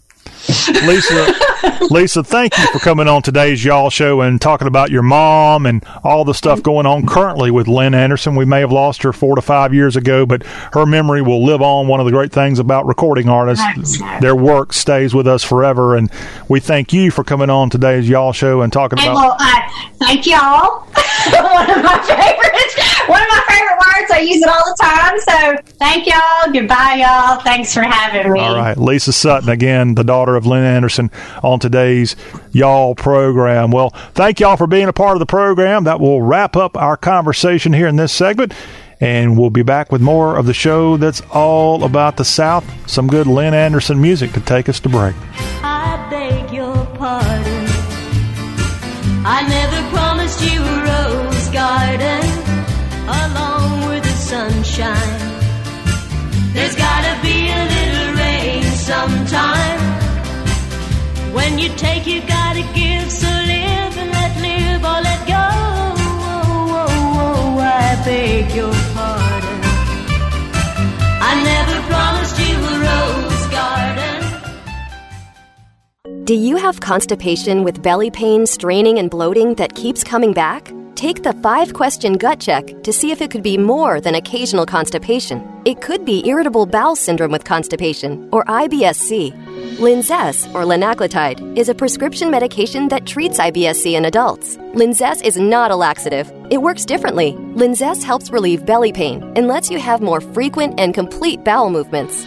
Lisa, (laughs) Lisa, thank you for coming on today's Y'all Show and talking about your mom and all the stuff going on currently with Lynn Anderson. We may have lost her four to five years ago, but her memory will live on. One of the great things about recording artists, their work stays with us forever. And we thank you for coming on today's Y'all Show and talking And about. well, uh, thank y'all. (laughs) one of my favorites. One of my favorite words. I use it all the time. So thank y'all. Goodbye, y'all. Thanks for having me. All right, Lisa Sutton again, the daughter of Lynn Anderson, on today's Y'all program. Well, thank y'all for being a part of the program. That will wrap up our conversation here in this segment. And we'll be back with more of the show that's all about the South. Some good Lynn Anderson music to take us to break. I beg your pardon. I never promised you a rose garden along with the sunshine. There's gotta be a little rain sometime. When you take, you gotta give. So live and let live or let go. Oh, oh, oh, I beg your pardon. I never promised you a rose garden. Do you have constipation with belly pain, straining, and bloating that keeps coming back? Take the five question gut check to see if it could be more than occasional constipation. It could be irritable bowel syndrome with constipation, or IBSC. Linzess, or linaclotide, is a prescription medication that treats IBSC in adults. Linzess is not a laxative. It works differently. Linzess helps relieve belly pain and lets you have more frequent and complete bowel movements.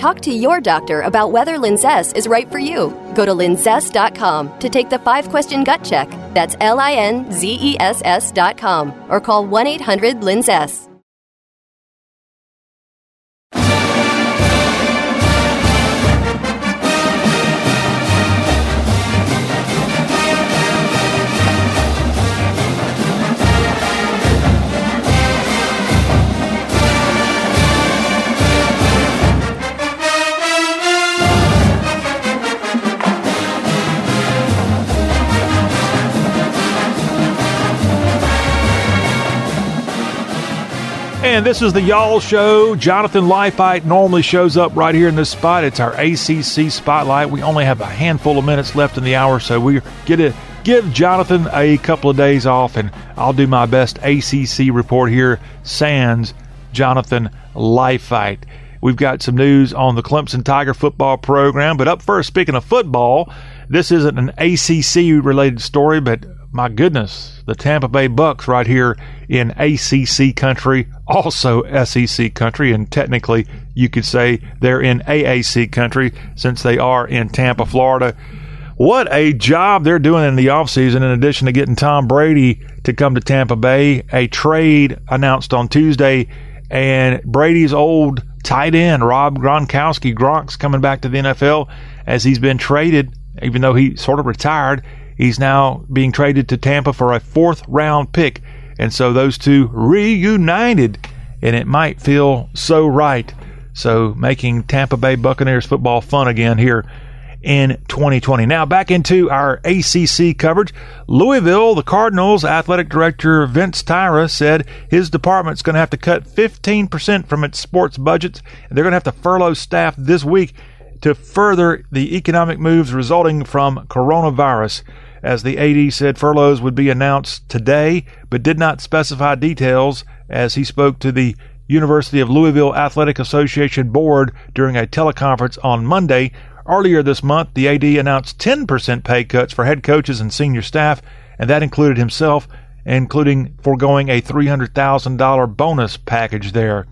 Talk to your doctor about whether Linzess is right for you. Go to linzess.com to take the five question gut check. That's L I N Z E S S.com or call 1 800 Linzess. And this is the Y'all Show. Jonathan Lifeit normally shows up right here in this spot. It's our ACC spotlight. We only have a handful of minutes left in the hour, so we get to give Jonathan a couple of days off, and I'll do my best ACC report here. Sans Jonathan Lifeit. We've got some news on the Clemson Tiger football program, but up first, speaking of football, this isn't an ACC related story, but my goodness, the Tampa Bay Bucks right here in ACC country, also SEC country, and technically you could say they're in AAC country since they are in Tampa, Florida. What a job they're doing in the offseason, in addition to getting Tom Brady to come to Tampa Bay. A trade announced on Tuesday, and Brady's old tight end, Rob Gronkowski, Gronk's coming back to the NFL as he's been traded, even though he sort of retired. He's now being traded to Tampa for a fourth round pick. And so those two reunited, and it might feel so right. So making Tampa Bay Buccaneers football fun again here in 2020. Now back into our ACC coverage. Louisville, the Cardinals athletic director Vince Tyra said his department's going to have to cut 15% from its sports budgets. And they're going to have to furlough staff this week to further the economic moves resulting from coronavirus. As the AD said, furloughs would be announced today, but did not specify details as he spoke to the University of Louisville Athletic Association board during a teleconference on Monday. Earlier this month, the AD announced 10% pay cuts for head coaches and senior staff, and that included himself, including foregoing a $300,000 bonus package there.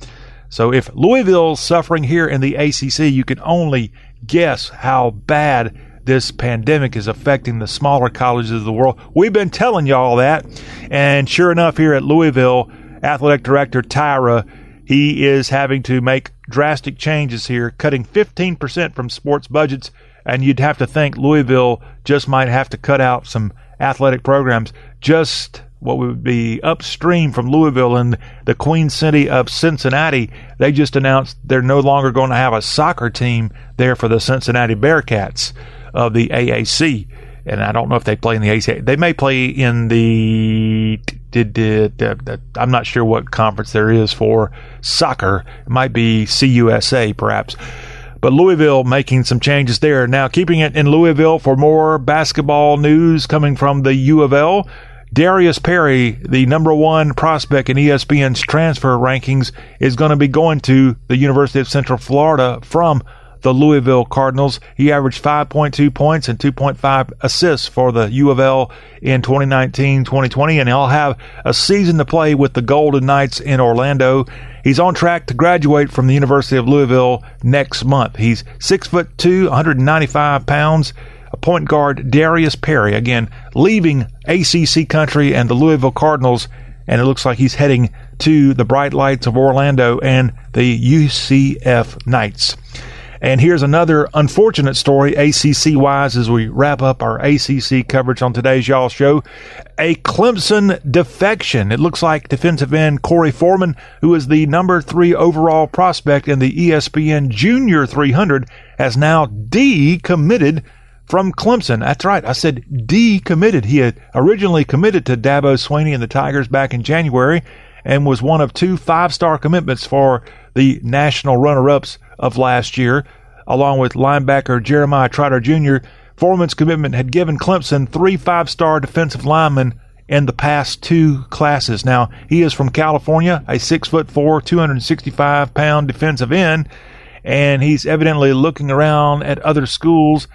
So if Louisville's suffering here in the ACC, you can only guess how bad this pandemic is affecting the smaller colleges of the world. We've been telling y'all that. And sure enough, here at Louisville, athletic director Tyra, he is having to make drastic changes here, cutting 15% from sports budgets. And you'd have to think Louisville just might have to cut out some athletic programs. Just what would be upstream from Louisville and the Queen City of Cincinnati, they just announced they're no longer going to have a soccer team there for the Cincinnati Bearcats of the AAC. And I don't know if they play in the AAC. They may play in the. I'm not sure what conference there is for soccer. It might be CUSA, perhaps. But Louisville making some changes there. Now, keeping it in Louisville for more basketball news coming from the U of L. Darius Perry, the number one prospect in ESPN's transfer rankings, is going to be going to the University of Central Florida from the Louisville Cardinals. He averaged 5.2 points and 2.5 assists for the U of L in 2019-2020, and he'll have a season to play with the Golden Knights in Orlando. He's on track to graduate from the University of Louisville next month. He's six foot two, 195 pounds a point guard Darius Perry again leaving ACC country and the Louisville Cardinals, and it looks like he's heading to the Bright Lights of Orlando and the UCF Knights. And here's another unfortunate story, ACC wise, as we wrap up our ACC coverage on today's Y'all Show. A Clemson defection. It looks like defensive end Korey Foreman, who is the number three overall prospect in the ESPN Junior 300, has now decommitted from Clemson. That's right. I said decommitted. He had originally committed to Dabo Swinney and the Tigers back in January and was one of two five star commitments for the national runner ups of last year, along with linebacker Jeremiah Trotter Jr. Foreman's commitment had given Clemson three five star defensive linemen in the past two classes. Now, he is from California, a six foot four, 265 pound defensive end, and he's evidently looking around at other schools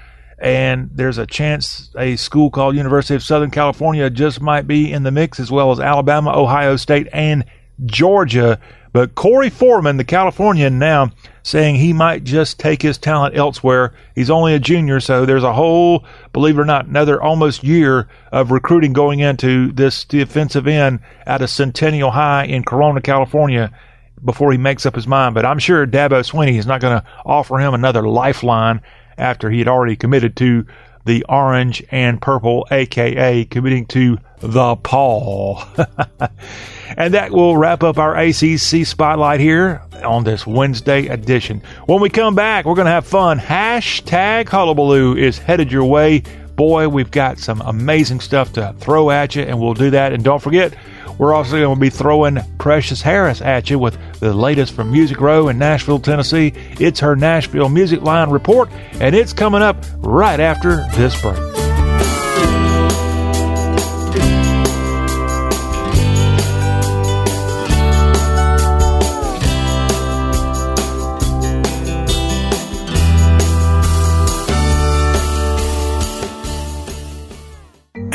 and there's a chance a school called University of Southern California just might be in the mix as well as Alabama, Ohio State, and Georgia. But Korey Foreman, the Californian, now saying he might just take his talent elsewhere. He's only a junior, so there's a whole, believe it or not, another almost year of recruiting going into this defensive end out of Centennial High in Corona, California before he makes up his mind. But I'm sure Dabo Swinney is not going to offer him another lifeline after he had already committed to the orange and purple, aka committing to the Paul. (laughs) and that will wrap up our ACC spotlight here on this Wednesday edition. When we come back, we're going to have fun. Hashtag Hullabaloo is headed your way. Boy, we've got some amazing stuff to throw at you, and we'll do that. And don't forget, we're also going to be throwing Precious Harris at you with the latest from Music Row in Nashville, Tennessee. It's her Nashville Music Line report, and it's coming up right after this break.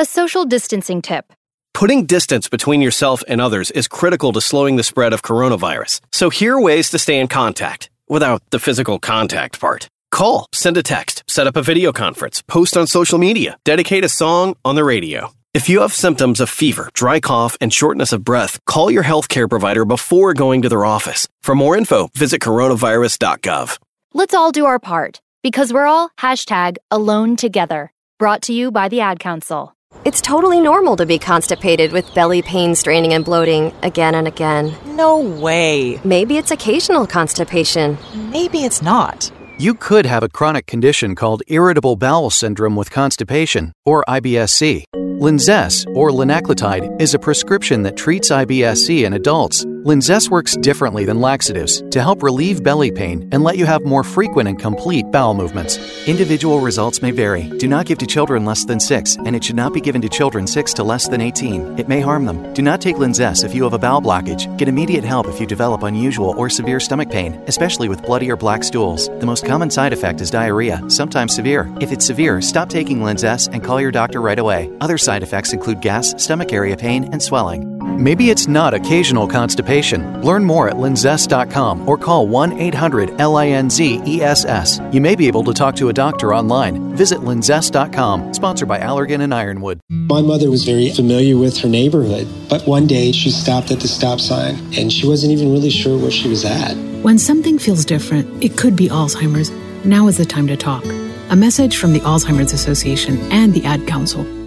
A social distancing tip. Putting distance between yourself and others is critical to slowing the spread of coronavirus. So here are ways to stay in contact without the physical contact part. Call, send a text, set up a video conference, post on social media, dedicate a song on the radio. If you have symptoms of fever, dry cough, and shortness of breath, call your healthcare provider before going to their office. For more info, visit coronavirus.gov. Let's all do our part because we're all hashtag alone together. Brought to you by the Ad Council. It's totally normal to be constipated with belly pain, straining, and bloating again and again. No way. Maybe it's occasional constipation. Maybe it's not. You could have a chronic condition called irritable bowel syndrome with constipation, or IBS-C. Linzess, or linaclotide, is a prescription that treats IBS-C in adults. Linzess works differently than laxatives to help relieve belly pain and let you have more frequent and complete bowel movements. Individual results may vary. Do not give to children less than 6, and it should not be given to children 6 to less than 18. It may harm them. Do not take Linzess if you have a bowel blockage. Get immediate help if you develop unusual or severe stomach pain, especially with bloody or black stools. The most common side effect is diarrhea, sometimes severe. If it's severe, stop taking Linzess and call your doctor right away. Other side effects include gas, stomach area pain, and swelling. Maybe it's not occasional constipation. Learn more at linzess.com or call 1 800 LINZESS. You may be able to talk to a doctor online. Visit linzess.com, sponsored by Allergan and Ironwood. My mother was very familiar with her neighborhood, but one day she stopped at the stop sign and she wasn't even really sure where she was at. When something feels different, it could be Alzheimer's. Now is the time to talk. A message from the Alzheimer's Association and the Ad Council.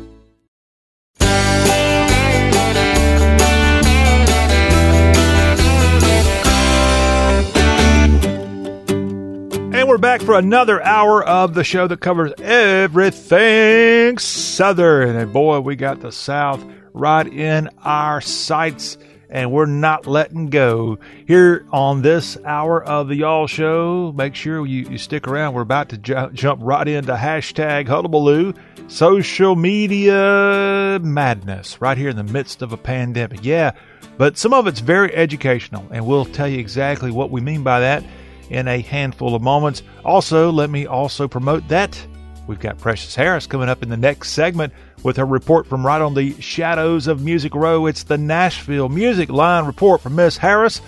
Back for another hour of the show that covers everything Southern. And boy, we got the South right in our sights, and we're not letting go. Here on this hour of the Y'all Show, make sure you, you stick around. We're about to ju- jump right into hashtag Hullabaloo, social media madness, right here in the midst of a pandemic. Yeah, but some of it's very educational, and we'll tell you exactly what we mean by that in a handful of moments. Also, let me also promote that we've got Precious Harris coming up in the next segment with her report from right on the shadows of Music Row. It's the Nashville Music Line report from Miss Harris.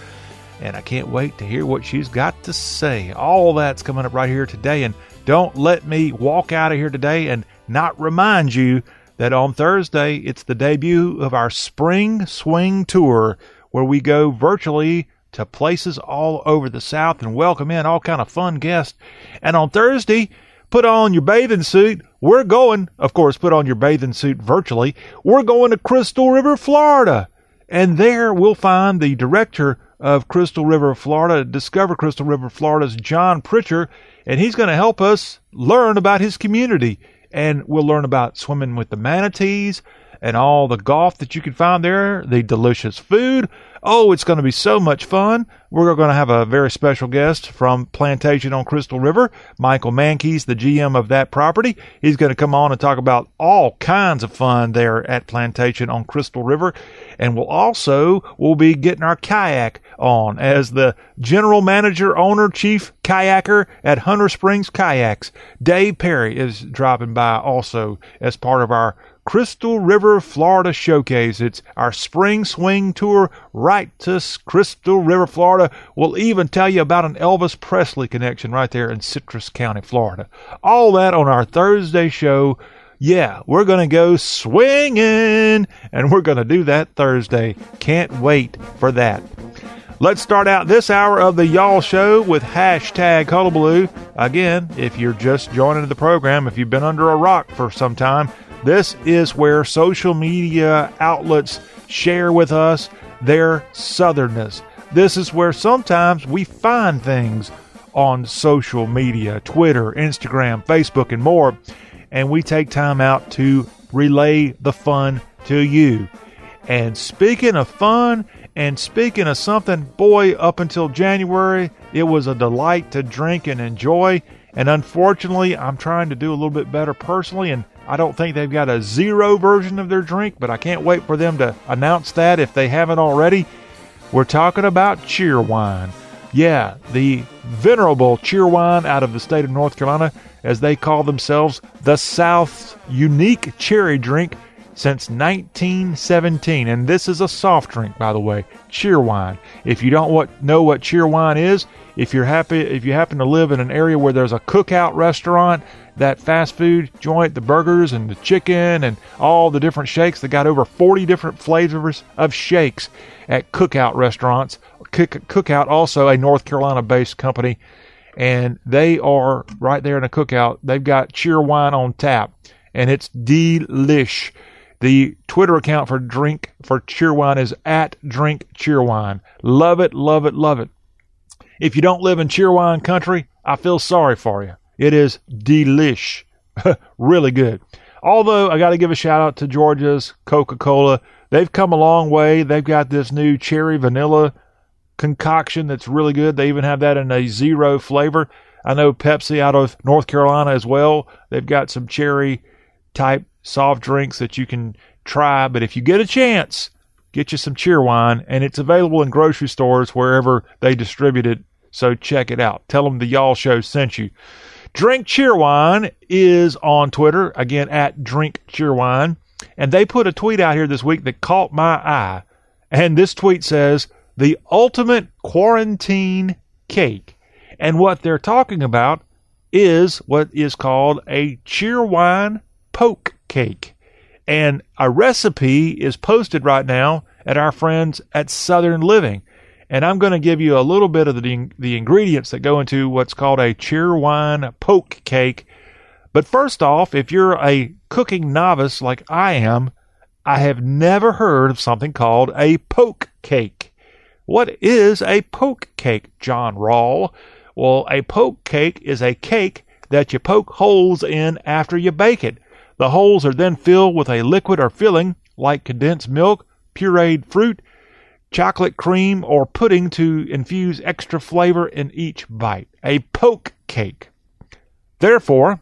And I can't wait to hear what she's got to say. All that's coming up right here today. And don't let me walk out of here today and not remind you that on Thursday it's the debut of our Spring Swing Tour, where we go virtually to places all over the South and welcome in all kind of fun guests. And on Thursday, put on your bathing suit. We're going, of course, put on your bathing suit virtually. We're going to Crystal River, Florida. And there we'll find the director of Crystal River, Florida, Discover Crystal River, Florida's John Pritchard, and he's going to help us learn about his community. And we'll learn about swimming with the manatees and all the golf that you can find there, the delicious food. Oh, it's going to be so much fun. We're going to have a very special guest from Plantation on Crystal River, Michael Mankeys, the GM of that property. He's going to come on and talk about all kinds of fun there at Plantation on Crystal River. And we'll also, we'll be getting our kayak on as the general manager, owner, chief kayaker at Hunter Springs Kayaks. Dave Perry is dropping by also as part of our Crystal River, Florida showcase. It's our spring swing tour right to Crystal River, Florida. We'll even tell you about an Elvis Presley connection right there in Citrus County, Florida. All that on our Thursday show. Yeah, we're going to go swinging, and we're going to do that Thursday. Can't wait for that. Let's start out this hour of the Y'all Show with hashtag Hullabaloo. Again, if you're just joining the program, if you've been under a rock for some time, this is where social media outlets share with us their southernness. This is where sometimes we find things on social media Twitter, Instagram, Facebook, and more and we take time out to relay the fun to you. And speaking of fun, and speaking of something, boy, up until January, it was a delight to drink and enjoy. And unfortunately, I'm trying to do a little bit better personally, and I don't think they've got a zero version of their drink, but I can't wait for them to announce that if they haven't already. We're talking about Cheerwine. Yeah, the venerable Cheerwine out of the state of North Carolina, as they call themselves the South's unique cherry drink since 1917. And this is a soft drink, by the way, Cheerwine. If you don't what, know what Cheerwine is, if you're happy, if you happen to live in an area where there's a cookout restaurant, that fast food joint, the burgers and the chicken and all the different shakes, they got over 40 different flavors of shakes at cookout restaurants. Cook, cookout, also a North Carolina based company, and they are right there in a cookout. They've got Cheerwine on tap, and it's delish. The Twitter account for drink for Cheerwine is at Drink Cheerwine. Love it, love it, love it. If you don't live in Cheerwine country, I feel sorry for you. It is delish. (laughs) really good. Although I got to give a shout out to Georgia's Coca Cola. They've come a long way. They've got this new cherry vanilla concoction that's really good. They even have that in a zero flavor. I know Pepsi out of North Carolina as well. They've got some cherry type soft drinks that you can try. But if you get a chance, get you some Cheerwine, and it's available in grocery stores wherever they distribute it. So check it out. Tell them the Y'all Show sent you. Drink Cheerwine is on Twitter, again at Drink Cheerwine. And they put a tweet out here this week that caught my eye. And this tweet says, The ultimate quarantine cake. And what they're talking about is what is called a Cheerwine poke cake. And a recipe is posted right now at our friends at Southern Living. And I'm going to give you a little bit of the, the ingredients that go into what's called a Cheerwine poke cake. But first off, if you're a cooking novice like I am, I have never heard of something called a poke cake. What is a poke cake, John Rawl? Well, a poke cake is a cake that you poke holes in after you bake it. The holes are then filled with a liquid or filling like condensed milk, pureed fruit, chocolate cream, or pudding to infuse extra flavor in each bite. A poke cake. Therefore,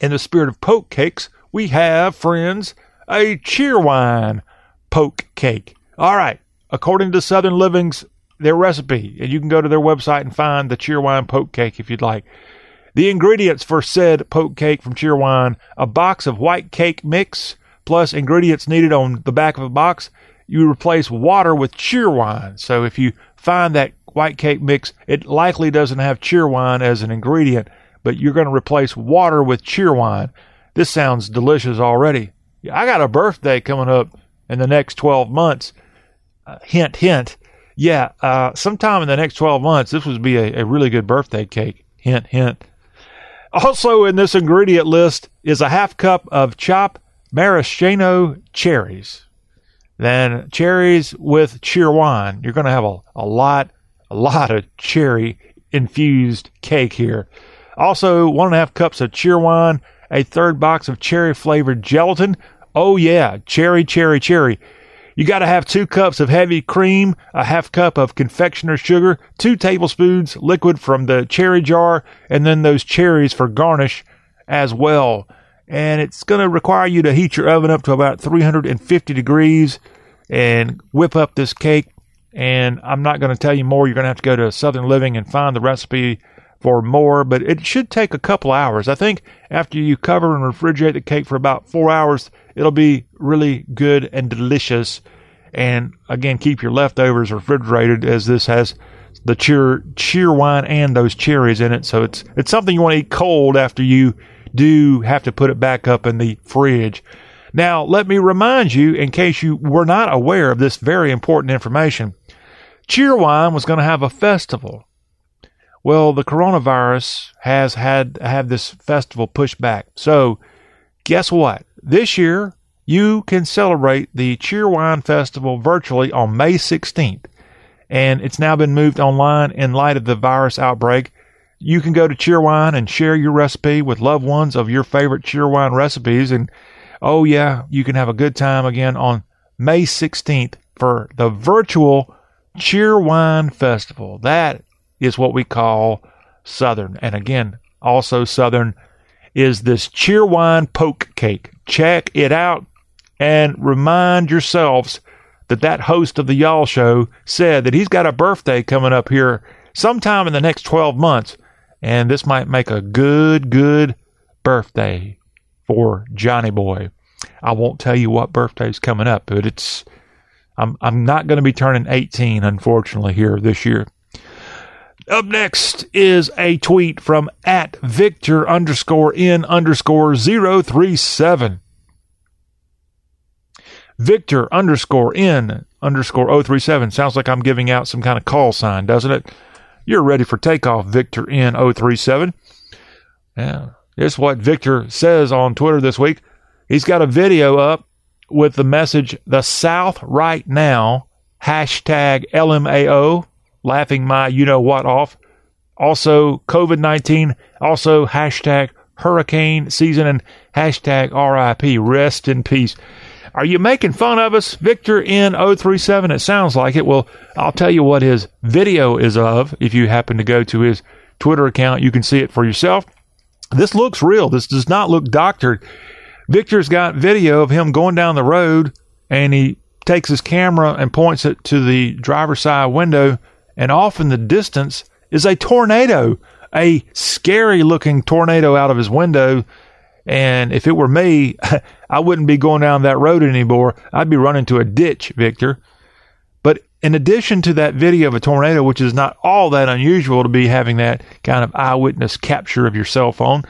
in the spirit of poke cakes, we have, friends, a cheerwine poke cake. All right, according to Southern Living's their recipe, and you can go to their website and find the cheerwine poke cake if you'd like. The ingredients for said poke cake from Cheerwine a box of white cake mix, plus ingredients needed on the back of a box. You replace water with Cheerwine. So if you find that white cake mix, it likely doesn't have Cheerwine as an ingredient, but you're going to replace water with Cheerwine. This sounds delicious already. I got a birthday coming up in the next 12 months. Uh, hint, hint. Yeah, uh, sometime in the next 12 months, this would be a, a really good birthday cake. Hint, hint. Also in this ingredient list is a half cup of chopped maraschino cherries. Then cherries with Cheerwine. You're going to have a, a lot, a lot of cherry infused cake here. Also, one and a half cups of Cheerwine, a third box of cherry flavored gelatin. Oh yeah, cherry, cherry, cherry. You got to have two cups of heavy cream, a half cup of confectioner sugar, two tablespoons liquid from the cherry jar, and then those cherries for garnish as well. And it's going to require you to heat your oven up to about 350 degrees and whip up this cake. And I'm not going to tell you more. You're going to have to go to Southern Living and find the recipe for more, but it should take a couple hours. I think after you cover and refrigerate the cake for about four hours, it'll be really good and delicious. And again, keep your leftovers refrigerated as this has the cheer cheer wine and those cherries in it. So it's it's something you want to eat cold after you do have to put it back up in the fridge. Now, let me remind you, in case you were not aware of this very important information, Cheerwine was going to have a festival well, the coronavirus has had had this festival pushed back. So, guess what? This year, you can celebrate the Cheerwine Festival virtually on May 16th. And it's now been moved online in light of the virus outbreak. You can go to Cheerwine and share your recipe with loved ones of your favorite Cheerwine recipes. And oh, yeah, you can have a good time again on May 16th for the virtual Cheerwine Festival. That is what we call Southern. And again, also Southern is this Cheerwine poke cake. Check it out and remind yourselves that that host of the Y'all Show said that he's got a birthday coming up here sometime in the next 12 months. And this might make a good, good birthday for Johnny Boy. I won't tell you what birthday's coming up, but it's I'm I'm not going to be turning 18 unfortunately here this year. Up next is a tweet from at Victor underscore N underscore 037. Victor underscore N underscore 037. Sounds like I'm giving out some kind of call sign, doesn't it? You're ready for takeoff, Victor in 037. Yeah. Here's what Victor says on Twitter this week. He's got a video up with the message, the South right now, hashtag LMAO laughing my you know what off. Also, COVID 19, also hashtag hurricane season and hashtag RIP, rest in peace. Are you making fun of us? Victor N037, it sounds like it. Well, I'll tell you what his video is of. If you happen to go to his Twitter account, you can see it for yourself. This looks real. This does not look doctored. Victor's got video of him going down the road and he takes his camera and points it to the driver's side window and off in the distance is a tornado, a scary looking tornado out of his window. And if it were me, (laughs) I wouldn't be going down that road anymore. I'd be running to a ditch, Victor. But in addition to that video of a tornado, which is not all that unusual to be having that kind of eyewitness capture of your cell phone,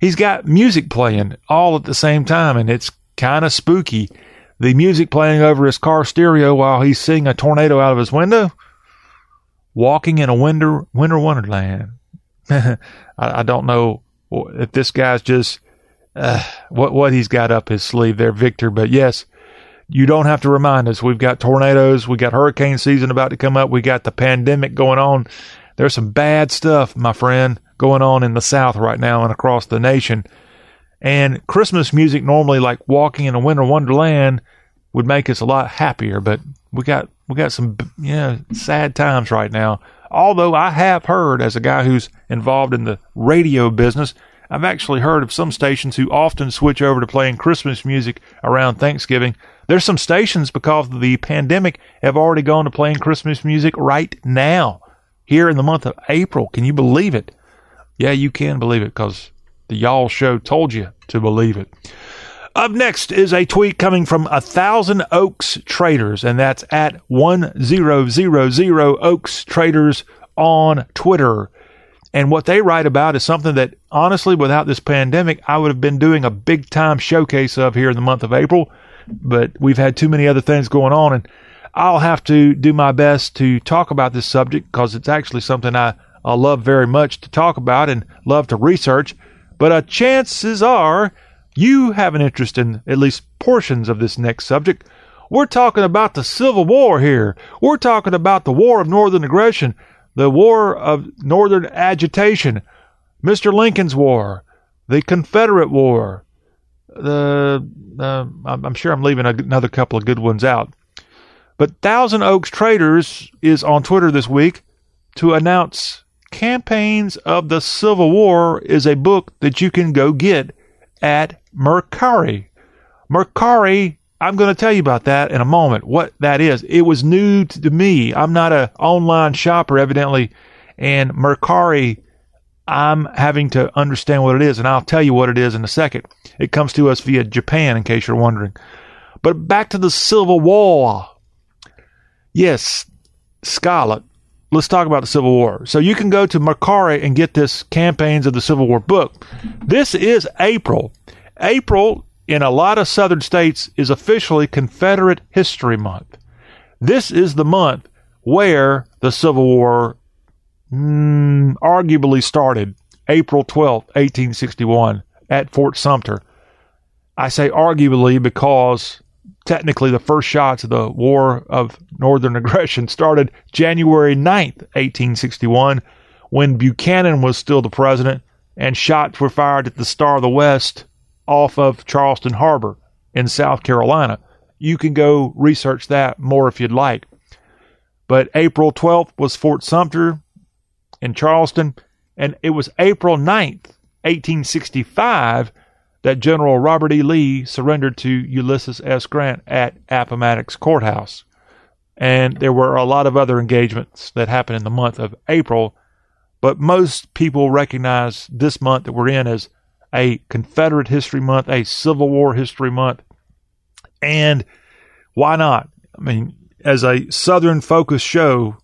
he's got music playing all at the same time, and it's kind of spooky. The music playing over his car stereo while he's seeing a tornado out of his window walking in a winter winter wonderland. (laughs) I, I, don't know if this guy's just uh, what what he's got up his sleeve there, Victor. But yes, you don't have to remind us. We've got tornadoes, we got hurricane season about to come up, we got the pandemic going on. There's some bad stuff, my friend, going on in the South right now and across the nation. And Christmas music normally, like walking in a winter wonderland, would make us a lot happier. But we got we got some yeah sad times right now. Although I have heard, as a guy who's involved in the radio business, I've actually heard of some stations who often switch over to playing Christmas music around Thanksgiving. There's some stations because of the pandemic have already gone to playing Christmas music right now here in the month of April. Can you believe it? Yeah, you can believe it because the y'all show told you to believe it. Up next is a tweet coming from a thousand Oaks Traders, and that's at one zero zero zero Oaks Traders on Twitter. And what they write about is something that honestly, without this pandemic, I would have been doing a big time showcase of here in the month of April. But we've had too many other things going on, and I'll have to do my best to talk about this subject because it's actually something I, I love very much to talk about and love to research. But uh, chances are you have an interest in at least portions of this next subject. We're talking about the Civil War here. We're talking about the War of Northern Aggression, the War of Northern Agitation, Mr. Lincoln's War, the Confederate War. The uh, I'm sure I'm leaving another couple of good ones out. But Thousand Oaks Traders is on Twitter this week to announce Campaigns of the Civil War is a book that you can go get at Mercari. Mercari, I'm going to tell you about that in a moment, what that is. It was new to me. I'm not an online shopper, evidently, and Mercari, I'm having to understand what it is, and I'll tell you what it is in a second. It comes to us via Japan, in case you're wondering. But back to the Civil War. Yes, Scarlet. Let's talk about the Civil War. So you can go to Mercari and get this Campaigns of the Civil War book. This is April. April in a lot of southern states is officially Confederate History Month. This is the month where the Civil War mm, arguably started, April 12, 1861, at Fort Sumter. I say arguably because technically the first shots of the War of Northern (laughs) Aggression started January 9th, 1861, when Buchanan was still the president, and shots were fired at the Star of the West off of Charleston Harbor in South Carolina. You can go research that more if you'd like. But April 12th was Fort Sumter in Charleston, and it was April 9th, 1865, that General Robert E. Lee surrendered to Ulysses S. Grant at Appomattox Courthouse. And there were a lot of other engagements that happened in the month of April, but most people recognize this month that we're in as a Confederate History Month, a Civil War History Month. And why not? I mean, as a Southern focused show,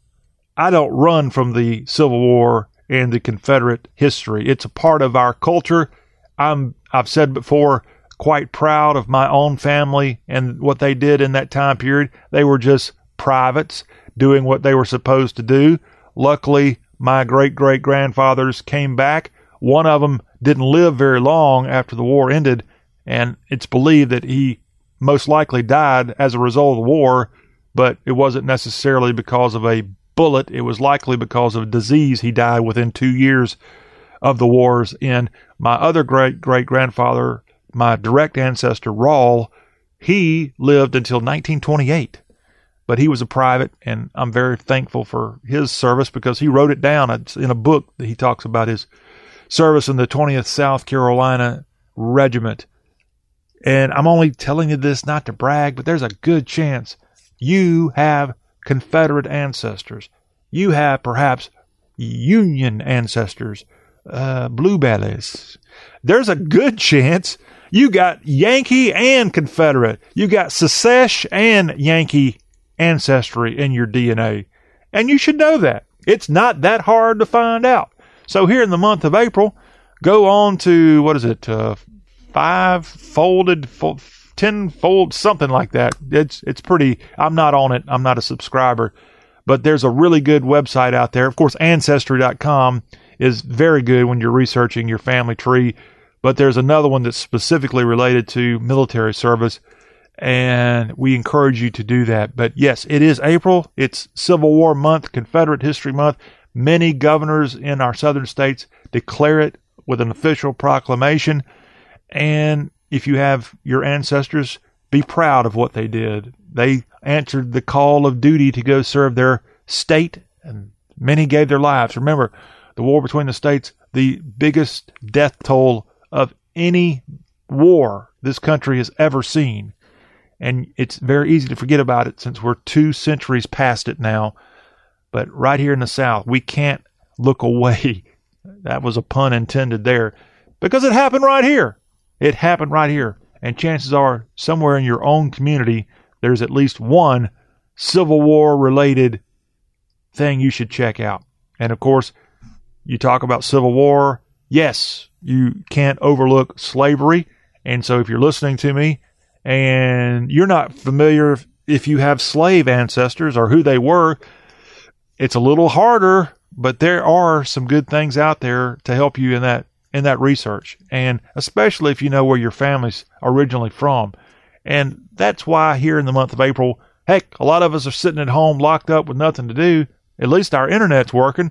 I don't run from the Civil War and the Confederate history. It's a part of our culture. I'm, I've said before, quite proud of my own family and what they did in that time period. They were just privates doing what they were supposed to do. Luckily, my great great grandfathers came back. One of them didn't live very long after the war ended, and it's believed that he most likely died as a result of the war, but it wasn't necessarily because of a bullet. It was likely because of disease. He died within two years of the war's end. My other great great grandfather, my direct ancestor, Rawl, he lived until 1928 but he was a private, and I'm very thankful for his service because he wrote it down. In a book that he talks about his service in the 20th South Carolina Regiment. And I'm only telling you this not to brag, but there's a good chance you have Confederate ancestors. You have perhaps Union ancestors, uh, bluebellies. There's a good chance you got Yankee and Confederate. You got Secesh and Yankee ancestry in your DNA. And you should know that. It's not that hard to find out. So here in the month of April, go on to, what is it, uh, five folded, fo- ten fold, something like that. It's, it's pretty, I'm not on it. I'm not a subscriber, but there's a really good website out there. Of course, ancestry.com is very good when you're researching your family tree, but there's another one that's specifically related to military service and we encourage you to do that. But yes, it is April. It's Civil War month, Confederate History Month. Many governors in our southern states declare it with an official proclamation. And if you have your ancestors, be proud of what they did. They answered the call of duty to go serve their state, and many gave their lives. Remember, the war between the states, the biggest death toll of any war this country has ever seen and it's very easy to forget about it since we're two centuries past it now. But right here in the South, we can't look away. (laughs) That was a pun intended there because it happened right here. It happened right here. And chances are, somewhere in your own community, there's at least one Civil War related thing you should check out. And of course, you talk about Civil War. Yes, you can't overlook slavery. And so if you're listening to me and you're not familiar if you have slave ancestors or who they were, it's a little harder, but there are some good things out there to help you in that in that research. And especially if you know where your family's originally from. And that's why here in the month of April, heck, a lot of us are sitting at home locked up with nothing to do. At least our internet's working.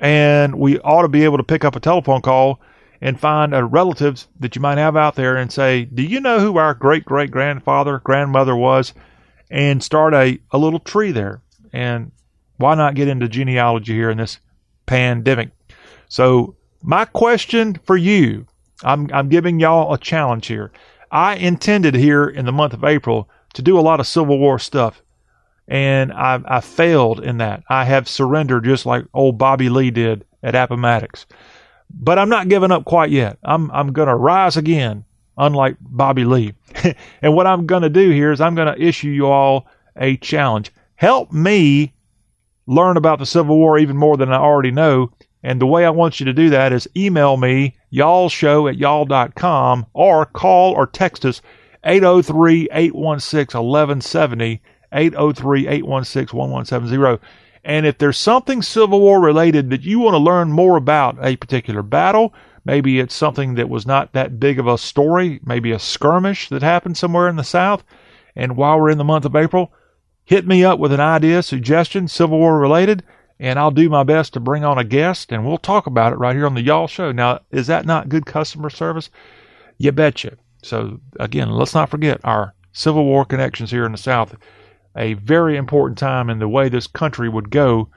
And we ought to be able to pick up a telephone call and find a relatives that you might have out there and say, Do you know who our great great grandfather, grandmother was? And start a, a little tree there. And why not get into genealogy here in this pandemic? So, my question for you I'm, I'm giving y'all a challenge here. I intended here in the month of April to do a lot of Civil War stuff, and I, I failed in that. I have surrendered just like old Bobby Lee did at Appomattox. But I'm not giving up quite yet. I'm I'm going to rise again, unlike Bobby Lee. (laughs) and what I'm going to do here is I'm going to issue you all a challenge. Help me learn about the Civil War even more than I already know. And the way I want you to do that is email me, y'all show at y'all.com, or call or text us 803 816 1170, 803 816 1170. And if there's something Civil War related that you want to learn more about a particular battle, maybe it's something that was not that big of a story, maybe a skirmish that happened somewhere in the South, and while we're in the month of April, hit me up with an idea, suggestion, Civil War related, and I'll do my best to bring on a guest and we'll talk about it right here on the Y'all Show. Now, is that not good customer service? You betcha. So, again, let's not forget our Civil War connections here in the South a very important time in the way this country would go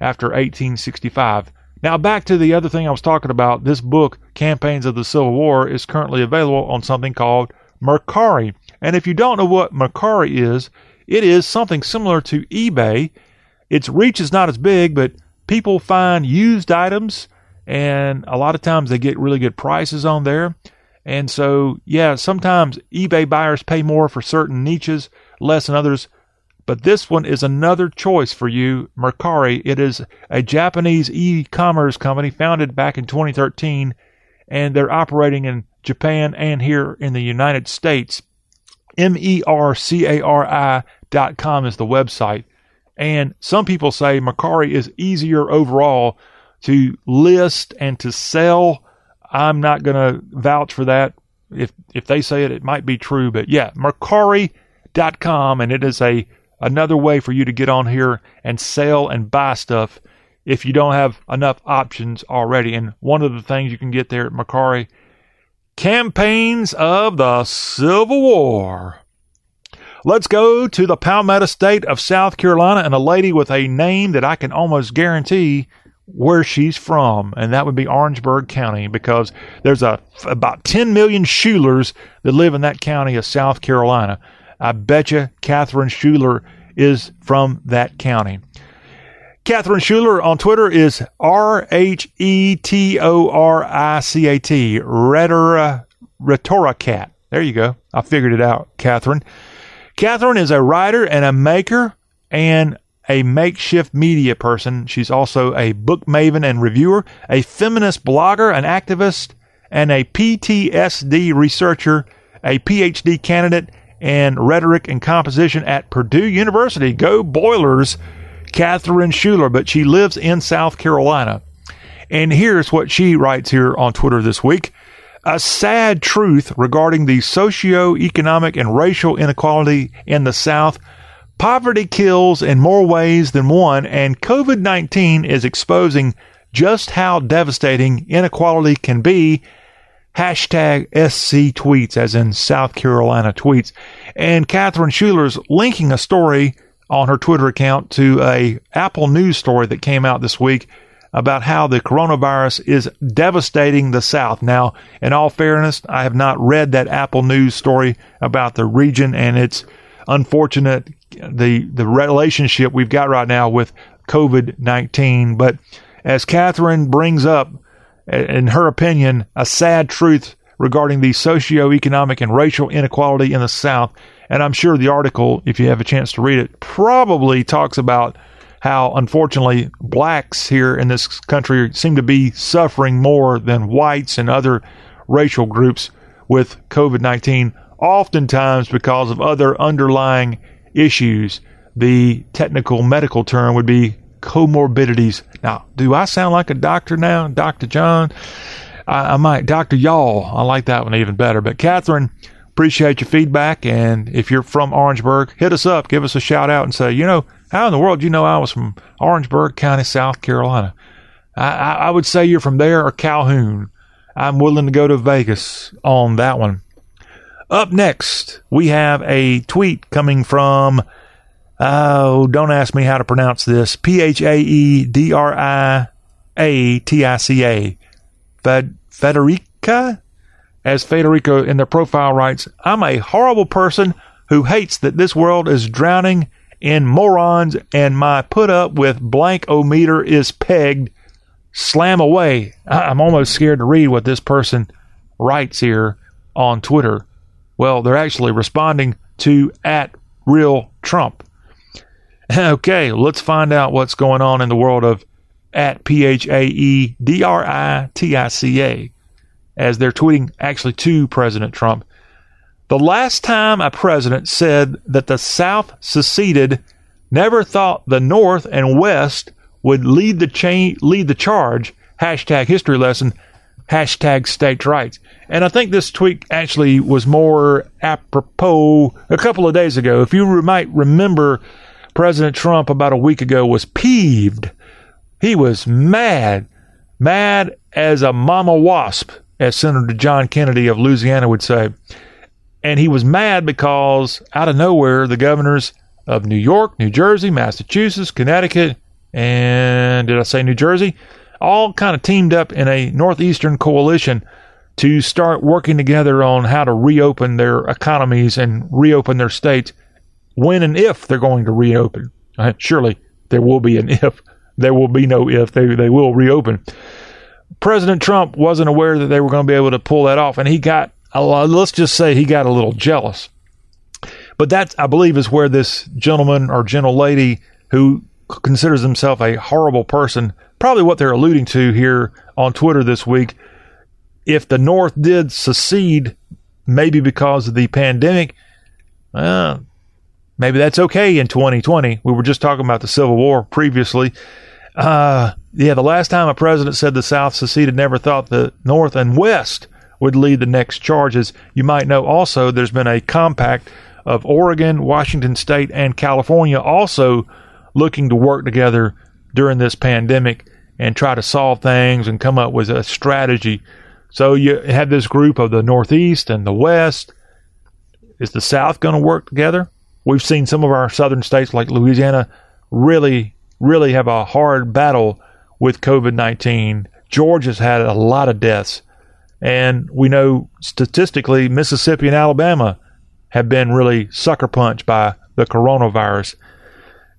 after 1865. Now, back to the other thing I was talking about. This book, Campaigns of the Civil War, is currently available on something called Mercari. And if you don't know what Mercari is, it is something similar to eBay. Its reach is not as big, but people find used items, and a lot of times they get really good prices on there. And so, yeah, sometimes eBay buyers pay more for certain niches, less than others. But this one is another choice for you, Mercari. It is a Japanese e-commerce company founded back in 2013, and they're operating in Japan and here in the United States. M-E-R-C-A-R-I dot com is the website. And some people say Mercari is easier overall to list and to sell. I'm not going to vouch for that. If if they say it, it might be true. But yeah, Mercari.com, and it is a another way for you to get on here and sell and buy stuff if you don't have enough options already. And one of the things you can get there at Mercari campaigns of the Civil War. Let's go to the Palmetto State of South Carolina and a lady with a name that I can almost guarantee where she's from, and that would be Orangeburg County because there's a about 10 million Schulers that live in that county of South Carolina. I bet you Catherine Schuler is from that county. Catherine Schuler on Twitter is R H E T O R I C A T, Rhetora Cat. There you go. I figured it out, Catherine. Catherine is a writer and a maker and a makeshift media person. She's also a book maven and reviewer, a feminist blogger, an activist, and a PTSD researcher, a PhD candidate in rhetoric and composition at Purdue University. Go Boilers, Catherine Schuler, but she lives in South Carolina. And here's what she writes here on Twitter this week a sad truth regarding the socio-economic and racial inequality in the South. Poverty kills in more ways than one, and COVID 19 is exposing just how devastating inequality can be. Hashtag SC tweets, as in South Carolina tweets. And Catherine Schuler's linking a story on her Twitter account to a Apple News story that came out this week about how the coronavirus is devastating the South. Now, in all fairness, I have not read that Apple News story about the region and its unfortunate the the relationship we've got right now with COVID nineteen. But as Catherine brings up, in her opinion, a sad truth regarding the socioeconomic and racial inequality in the South. And I'm sure the article, if you have a chance to read it, probably talks about how unfortunately blacks here in this country seem to be suffering more than whites and other racial groups with COVID 19, oftentimes because of other underlying issues. The technical medical term would be comorbidities. Now, do I sound like a doctor now, Dr. John? I, I might, Dr. Y'all. I like that one even better. But Catherine, appreciate your feedback. And if you're from Orangeburg, hit us up, give us a shout out, and say, you know, how in the world do you know I was from Orangeburg County, South Carolina? I, I, I would say you're from there or Calhoun. I'm willing to go to Vegas on that one. Up next, we have a tweet coming from, oh, don't ask me how to pronounce this, P H A E D R I A T I C A. Federica? As Federico in their profile writes, I'm a horrible person who hates that this world is drowning in morons, and my put up with blank o meter is pegged. Slam away. I'm almost scared to read what this person writes here on Twitter. Well, they're actually responding to at real Trump. (laughs) Okay, let's find out what's going on in the world of at P H A E D R I T I C A as they're tweeting actually to President Trump. The last time a president said that the South seceded, never thought the North and West would lead the chain, lead the charge. Hashtag history lesson. Hashtag states' rights. And I think this tweet actually was more apropos a couple of days ago. If you might remember, President Trump about a week ago was peeved. He was mad, mad as a mama wasp, as Senator John Kennedy of Louisiana would say and he was mad because out of nowhere, the governors of New York, New Jersey, Massachusetts, Connecticut, and did I say New Jersey? All kind of teamed up in a northeastern coalition to start working together on how to reopen their economies and reopen their states when and if they're going to reopen. Uh, surely there will be an if. There will be no if. They, they will reopen. President Trump wasn't aware that they were going to be able to pull that off, and he got let's just say he got a little jealous. But that, I believe, is where this gentleman or gentle lady who considers himself a horrible person, probably what they're alluding to here on Twitter this week. If the North did secede, maybe because of the pandemic, uh, maybe that's okay in 2020. We were just talking about the Civil War previously. Uh, yeah, the last time a president said the South seceded, never thought the North and West would lead the next charges. You might know also there's been a compact of Oregon, Washington State, and California also looking to work together during this pandemic and try to solve things and come up with a strategy. So you have this group of the Northeast and the West. Is the South going to work together? We've seen some of our southern states like Louisiana really, really have a hard battle with COVID 19. Georgia's had a lot of deaths. And we know statistically, Mississippi and Alabama have been really sucker punched by the coronavirus.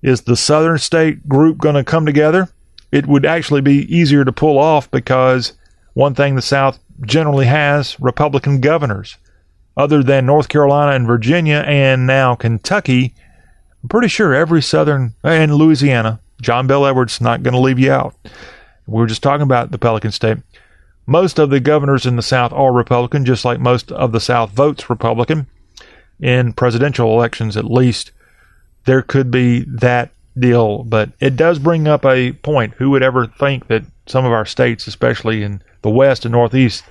Is the southern state group going to come together? It would actually be easier to pull off because one thing the South generally has Republican governors. Other than North Carolina and Virginia and now Kentucky, I'm pretty sure every southern and Louisiana, John Bel Edwards not going to leave you out. We were just talking about the Pelican State. Most of the governors in the South are Republican, just like most of the South votes Republican in presidential elections, at least. There could be that deal, but it does bring up a point. Who would ever think that some of our states, especially in the West and Northeast,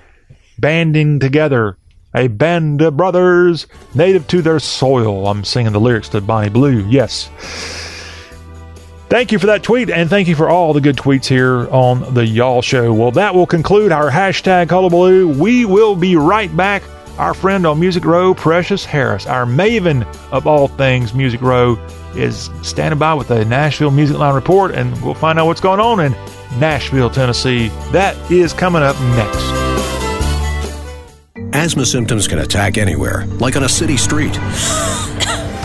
banding together, a band of brothers native to their soil? I'm singing the lyrics to Bonnie Blue. Yes. Thank you for that tweet, and thank you for all the good tweets here on the Y'all Show. Well, that will conclude our hashtag Hullabaloo. We will be right back. Our friend on Music Row, Precious Harris, our maven of all things Music Row, is standing by with a Nashville Music Line report, and we'll find out what's going on in Nashville, Tennessee. That is coming up next. Asthma symptoms can attack anywhere, like on a city street. (laughs)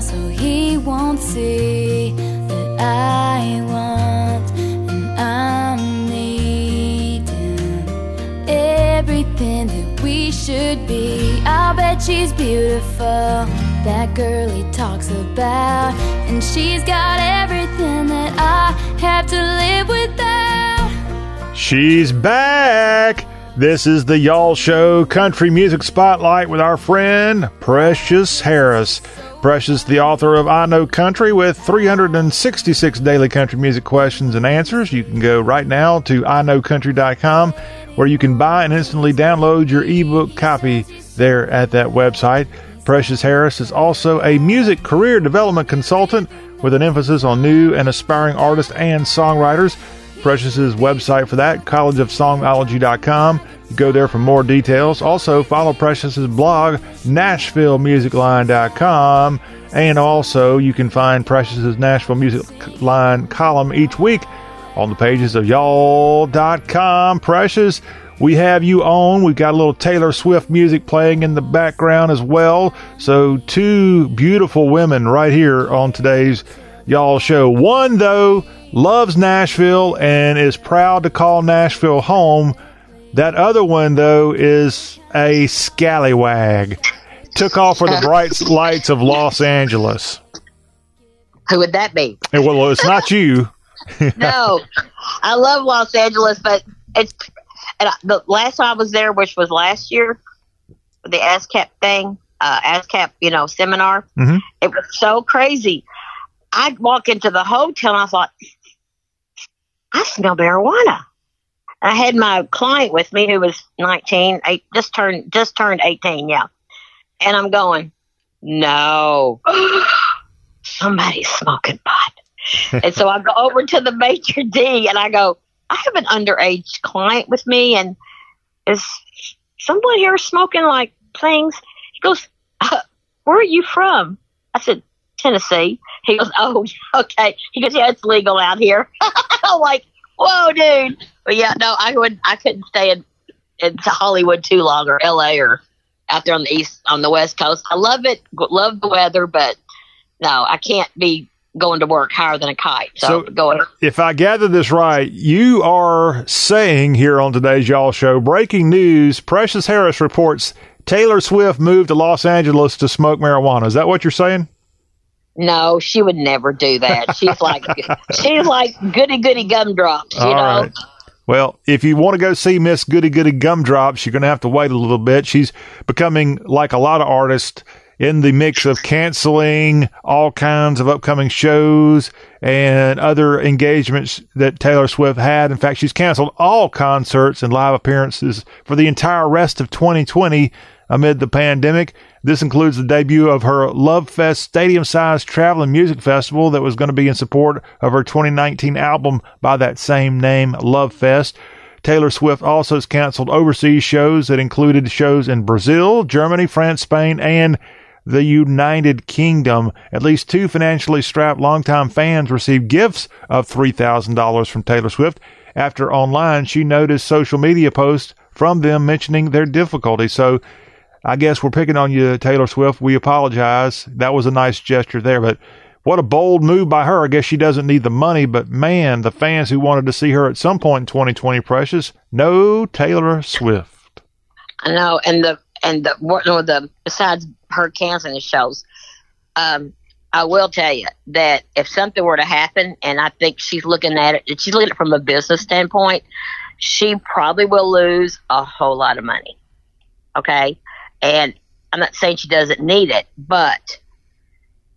Smile so he won't see that I want and I'm needing everything that we should be. I'll bet she's beautiful. That girl he talks about, and she's got everything that I have to live without. She's back. This is the Y'all Show Country Music Spotlight with our friend Precious Harris. Precious, the author of I Know Country with 366 daily country music questions and answers. You can go right now to iknowcountry.com where you can buy and instantly download your ebook copy there at that website. Precious Harris is also a music career development consultant with an emphasis on new and aspiring artists and songwriters. Precious's website for that, collegeofsongology.com. Go there for more details. Also, follow Precious's blog, NashvilleMusicLine.com. And also, you can find Precious's Nashville Music Line column each week on the pages of y'all.com. Precious, we have you on. We've got a little Taylor Swift music playing in the background as well. So, two beautiful women right here on today's Y'all show. One, though, loves Nashville and is proud to call Nashville home. That other one, though, is a scallywag. Took off for the bright lights of Los Angeles. Who would that be? Well, it's not you. (laughs) no, I love Los Angeles, but it's and I, the last time I was there, which was last year, the ASCAP thing, uh, ASCAP, you know, seminar. Mhm. It was so crazy. I'd walk into the hotel and I thought, I smell marijuana. I had my client with me who was 19, eight, just turned just turned 18, yeah. And I'm going, no, (gasps) somebody's smoking pot. and so I go over to the major d and I go, I have an underage client with me, and is someone here smoking like things? He goes, uh, Where are you from? I said, Tennessee. He goes, Oh, (laughs) okay. He goes, Yeah, it's legal out here. (laughs) I'm like, Whoa, dude. But yeah, no, I would, I couldn't stay in, in Hollywood too long or LA or out there on the east, on the west coast. I love it, love the weather, but no, I can't be going to work higher than a kite. So, go ahead. If I gather this right, you are saying here on today's Y'all Show, breaking news, Precious Harris reports Taylor Swift moved to Los Angeles to smoke marijuana. Is that what you're saying? No, she would never do that. She's like (laughs) she's like goody goody gumdrops, you All know. right. Well, if you want to go see Miss Goody Goody Gumdrops, you're going to have to wait a little bit. She's becoming like a lot of artists in the mix of canceling all kinds of upcoming shows and other engagements that Taylor Swift had. In fact, she's canceled all concerts and live appearances for the entire rest of 2020 amid the pandemic. This includes the debut of her Lover Fest stadium sized traveling music festival that was going to be in support of her 2019 album by that same name, Lover Fest. Taylor Swift also has canceled overseas shows that included shows in Brazil, Germany, France, Spain, and the United Kingdom. At least two financially strapped longtime fans received gifts of $3,000 from Taylor Swift after online she noticed social media posts from them mentioning their difficulty. So I guess we're picking on you, Taylor Swift. We apologize. That was a nice gesture there, but what a bold move by her. I guess she doesn't need the money, but man, the fans who wanted to see her at some point in 2020, precious, no Taylor Swift. I know, and the and the what no, the besides her canceling the shows, um, I will tell you that if something were to happen, and I think she's looking at it, she's looking at it from a business standpoint, she probably will lose a whole lot of money. Okay, and I'm not saying she doesn't need it, but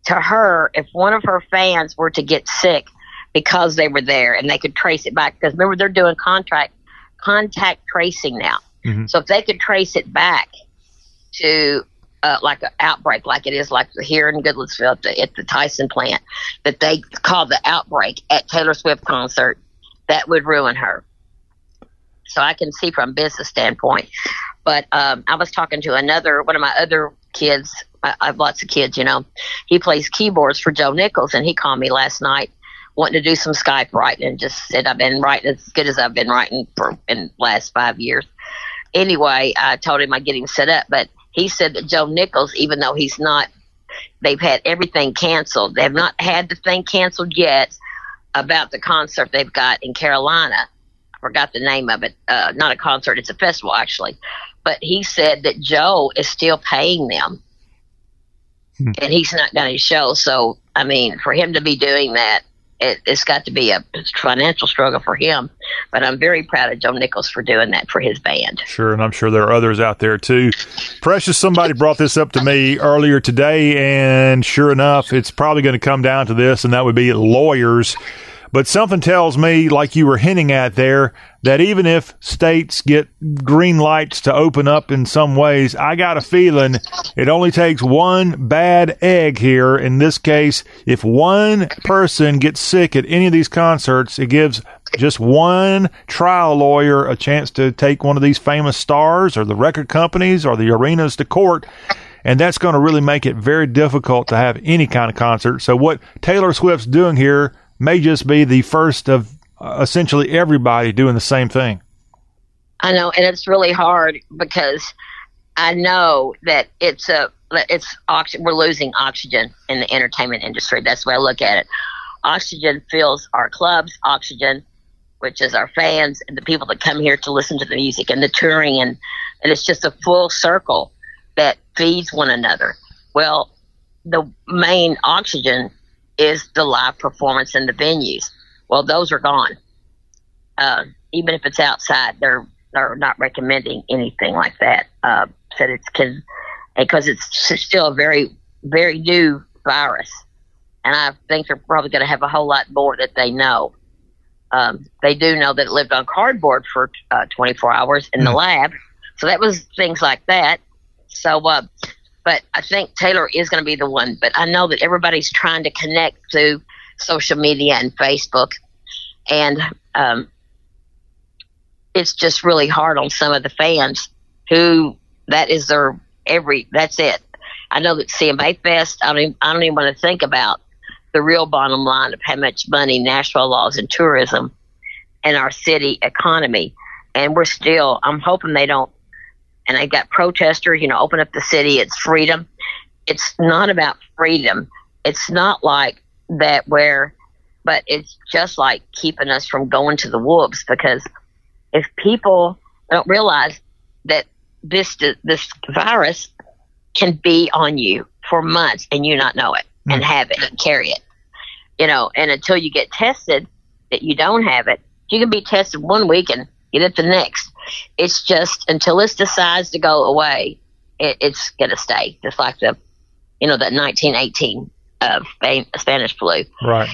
to her, if one of her fans were to get sick because they were there and they could trace it back, because remember they're doing contract contact tracing now. So if they could trace it back to uh, like an outbreak, like it is like here in Goodlettsville at the, at the Tyson plant, that they called the outbreak at Taylor Swift concert, that would ruin her. So I can see from a business standpoint. But um, I was talking to another one of my other kids. I, I have lots of kids, you know. He plays keyboards for Joe Nichols, and he called me last night wanting to do some Skype writing, and just said I've been writing as good as I've been writing for in the last five years. Anyway, I told him I'd get him set up, but he said that Joe Nichols, even though he's not, they've had everything canceled. They have not had the thing canceled yet about the concert they've got in Carolina. I forgot the name of it. Uh, not a concert; it's a festival actually. But he said that Joe is still paying them, hmm. and he's not done his show. So, I mean, for him to be doing that, it, it's got to be a financial struggle for him. But I'm very proud of Joe Nichols for doing that for his band. Sure, and I'm sure there are others out there too. Precious, somebody brought this up to me earlier today, and sure enough, it's probably going to come down to this, and that would be lawyers. But something tells me, like you were hinting at there, that even if states get green lights to open up in some ways, I got a feeling it only takes one bad egg here. In this case, if one person gets sick at any of these concerts, it gives just one trial lawyer a chance to take one of these famous stars or the record companies or the arenas to court. And that's going to really make it very difficult to have any kind of concert. So, what Taylor Swift's doing here may just be the first of uh, essentially everybody doing the same thing. I know, and it's really hard because I know that it's a it's oxygen. We're losing oxygen in the entertainment industry. That's the way I look at it. Oxygen fills our clubs. Oxygen, which is our fans and the people that come here to listen to the music and the touring, and and it's just a full circle that feeds one another. Well, the main oxygen is the live performance in the venues. Well, those are gone. Uh, even if it's outside, they're they're not recommending anything like that. Uh, said it's can because it's still a very very new virus, and I think they're probably going to have a whole lot more that they know. Um, they do know that it lived on cardboard for uh, 24 hours in the lab, so that was things like that. So, uh, but I think Taylor is going to be the one. But I know that everybody's trying to connect through social media and Facebook, and um, it's just really hard on some of the fans who that is their every. That's it. I know that CMA Fest. I don't. Even, I don't even want to think about the real bottom line of how much money Nashville laws and tourism and our city economy. And we're still. I'm hoping they don't and they've got protesters, you know, open up the city, it's freedom. It's not about freedom. It's not like that where, but it's just like keeping us from going to the wolves because if people don't realize that this this virus can be on you for months and you not know it and mm. have it and carry it, you know, and until you get tested that you don't have it, you can be tested one week and get it the next. It's just until this decides to go away, it, it's going to stay, just like the, you know, that 1918 uh, Spanish flu. Right.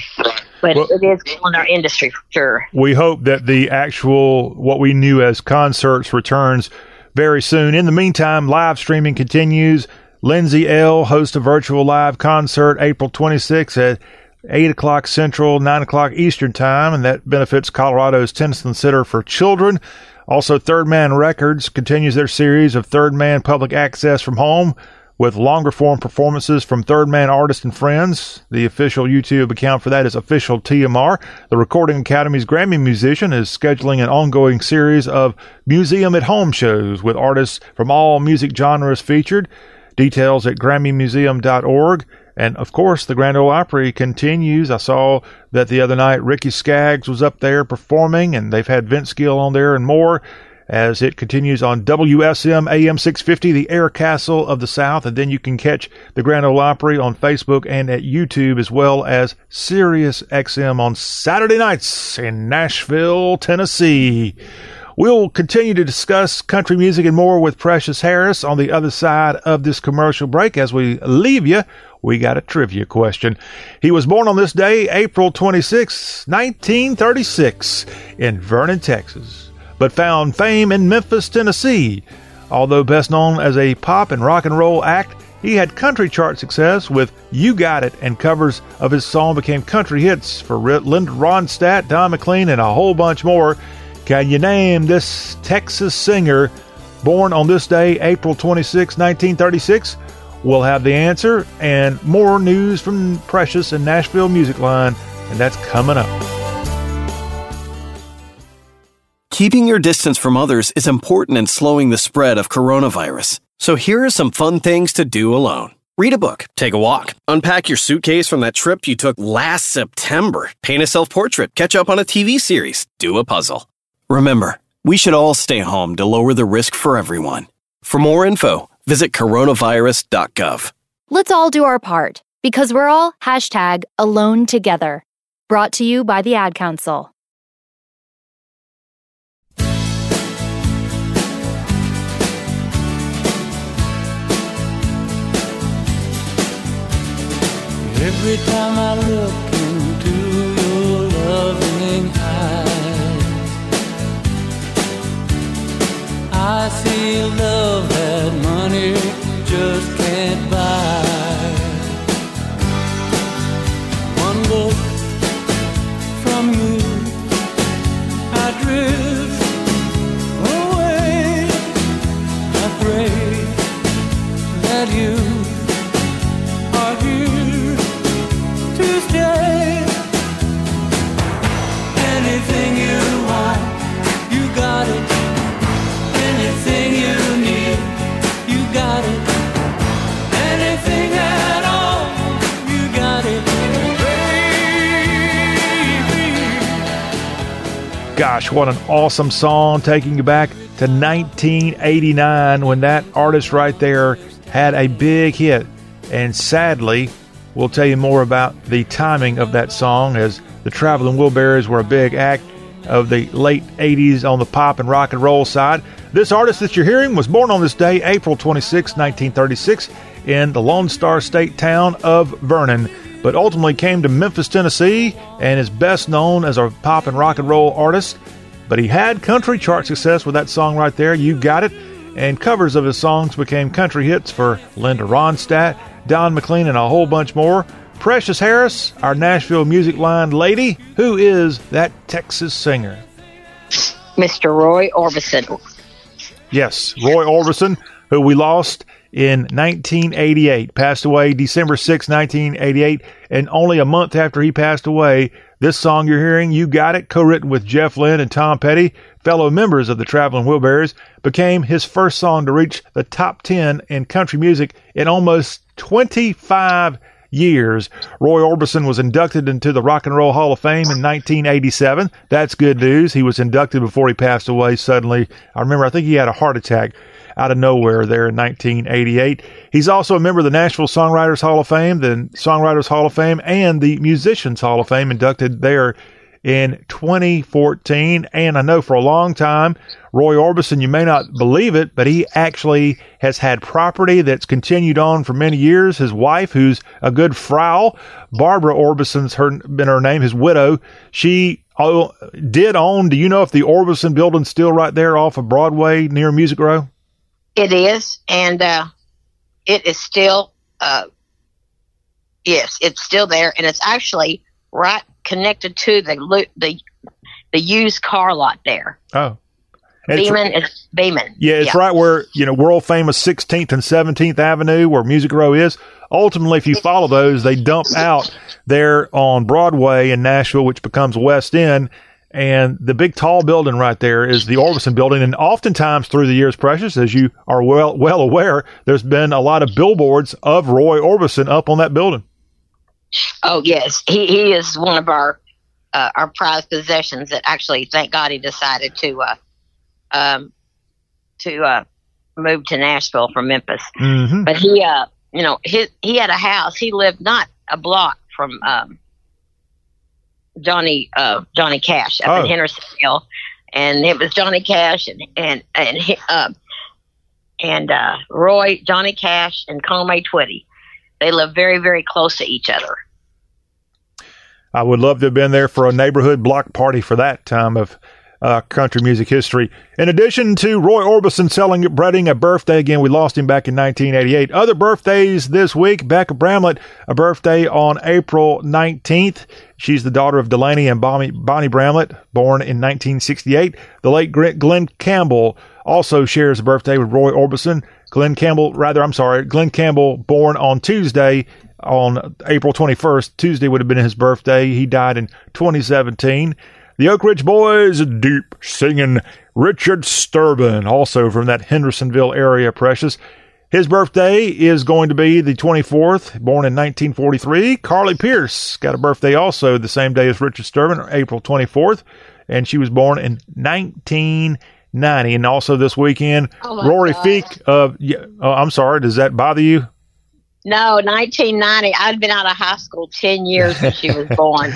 But well, it is killing our industry for sure. We hope that the actual, what we knew as concerts returns very soon. In the meantime, live streaming continues. Lindsay Ell hosts a virtual live concert April 26th at 8 o'clock Central, 9 o'clock Eastern Time, and that benefits Colorado's Tennyson Center for Children. Also, Third Man Records continues their series of Third Man public access from home with longer form performances from Third Man artists and friends. The official YouTube account for that is official TMR. The Recording Academy's Grammy Museum is scheduling an ongoing series of museum at home shows with artists from all music genres featured. Details at GrammyMuseum.org. And of course, the Grand Ole Opry continues. I saw that the other night Ricky Skaggs was up there performing, and they've had Vince Gill on there and more as it continues on WSM AM 650, the Air Castle of the South. And then you can catch the Grand Ole Opry on Facebook and at YouTube, as well as Sirius XM on Saturday nights in Nashville, Tennessee. We'll continue to discuss country music and more with Precious Harris on the other side of this commercial break. As we leave you, we got a trivia question. He was born on this day, April 26, 1936, in Vernon, Texas but found fame in Memphis, Tennessee. Although best known as a pop and rock and roll act, he had country chart success with You Got It, and covers of his song became country hits for Linda Ronstadt, Don McLean, and a whole bunch more. Can you name this Texas singer born on this day, April 26, 1936? We'll have the answer and more news from Precious and Nashville Music Line, and that's coming up. Keeping your distance from others is important in slowing the spread of coronavirus. So here are some fun things to do alone. Read a book, take a walk, unpack your suitcase from that trip you took last September, paint a self portrait, catch up on a TV series, do a puzzle. Remember, we should all stay home to lower the risk for everyone. For more info, visit coronavirus.gov. Let's all do our part because we're all hashtag alone together. Brought to you by the Ad Council. Every time I look into your loving eyes, I see love that money just can't Gosh, what an awesome song taking you back to 1989 when that artist right there had a big hit. And sadly, we'll tell you more about the timing of that song as the Traveling Wilburys were a big act of the late 80s on the pop and rock and roll side. This artist that you're hearing was born on this day, April 26, 1936, in the Lone Star State town of Vernon but ultimately came to Memphis, Tennessee, and is best known as a pop and rock and roll artist. But he had country chart success with that song right there, You Got It, and covers of his songs became country hits for Linda Ronstadt, Don McLean, and a whole bunch more. Precious Harris, our Nashville Music Line lady, who is that Texas singer? Mr. Roy Orbison. Yes, Roy Orbison, who we lost in 1988, passed away December 6, 1988. And only a month after he passed away, this song you're hearing, You Got It, co written with Jeff Lynne and Tom Petty, fellow members of the Traveling Wilburys, became his first song to reach the top 10 in country music in almost 25 years. Roy Orbison was inducted into the Rock and Roll Hall of Fame in 1987. That's good news. He was inducted before he passed away suddenly. I remember, I think he had a heart attack out of nowhere there in 1988. He's also a member of the Nashville Songwriters Hall of Fame, the Songwriters Hall of Fame, and the Musicians Hall of Fame, inducted there in 2014. And I know for a long time, Roy Orbison, you may not believe it, but he actually has had property that's continued on for many years. His wife, who's a good frau, Barbara Orbison's her, been her name, his widow, she oh, did own, do you know if the Orbison building's still right there off of Broadway near Music Row? It is, and uh, it is still, uh, yes, it's still there, and it's actually right connected to the the the used car lot there. Oh. Beaman is Beaman. Yeah, it's right where, you know, world famous 16th and 17th Avenue where Music Row is. Ultimately, if you follow those, they dump out there on Broadway in Nashville, which becomes West End. And the big tall building right there is the Orbison building. And oftentimes through the years, Precious, as you are well, well aware, there's been a lot of billboards of Roy Orbison up on that building. Oh yes, he he is one of our uh, our prized possessions. That actually, thank God, he decided to uh, um to uh, move to Nashville from Memphis. Mm-hmm. But he, uh, you know, he he had a house. He lived not a block from um, Johnny uh, Johnny Cash up Oh. in Hendersonville, and it was Johnny Cash and and and uh, and uh, Roy Johnny Cash and Conway Twitty. They lived very very close to each other. I would love to have been there for a neighborhood block party for that time of uh, country music history. In addition to Roy Orbison celebrating a birthday again, we lost him back in 1988. Other birthdays this week: Bekka Bramlett, a birthday on April 19th. She's the daughter of Delaney and Bonnie, Bonnie Bramlett, born in 1968. The late Glen Campbell also shares a birthday with Roy Orbison. Glen Campbell, rather, I'm sorry, Glen Campbell, born on Tuesday, on April 21st. Tuesday would have been his birthday. He died in 2017. The Oak Ridge Boys, deep singing Richard Sterban, also from that Hendersonville area, precious. His birthday is going to be the 24th, born in 1943. Carly Pearce got a birthday also the same day as Richard Sterban, April 24th, and she was born in 1990. And also this weekend, Oh, Rory God. Feek of, oh, I'm sorry, does that bother you? No, 1990. I'd been out of high school 10 years when she was (laughs) born.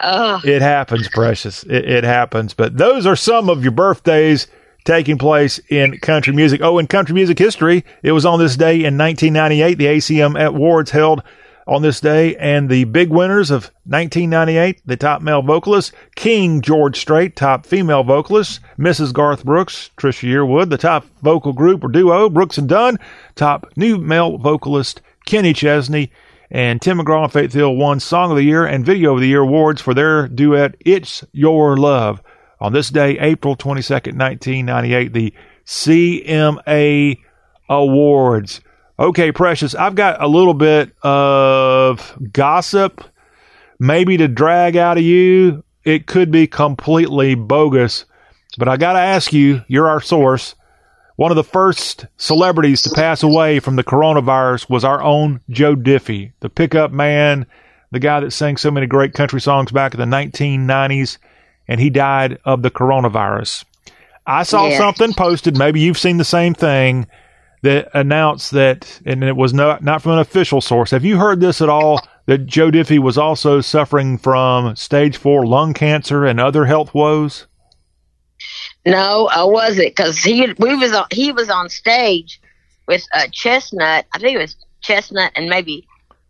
Oh, It happens, precious. It, it happens. But those are some of your birthdays taking place in country music. Oh, in country music history, it was on this day in 1998. The ACM Awards held on this day, and the big winners of 1998, the top male vocalist, King George Strait, top female vocalist, Mrs. Garth Brooks, Trisha Yearwood, the top vocal group or duo, Brooks and Dunn, top new male vocalist, Kenny Chesney, and Tim McGraw and Faith Hill won Song of the Year and Video of the Year awards for their duet It's Your Love. On this day, April 22nd, 1998, the CMA Awards. Okay, Precious, I've got a little bit of gossip, maybe to drag out of you. It could be completely bogus, but I got to ask you, you're our source. One of the first celebrities to pass away from the coronavirus was our own Joe Diffie, the pickup man, the guy that sang so many great country songs back in the 1990s, and he died of the coronavirus. I saw Yeah. something posted, maybe you've seen the same thing, that announced that, and it was not, not from an official source. Have you heard this at all? That Joe Diffie was also suffering from stage four lung cancer and other health woes? No, I wasn't because he we was on he was on stage with uh, Chesnutt. I think it was Chesnutt and maybe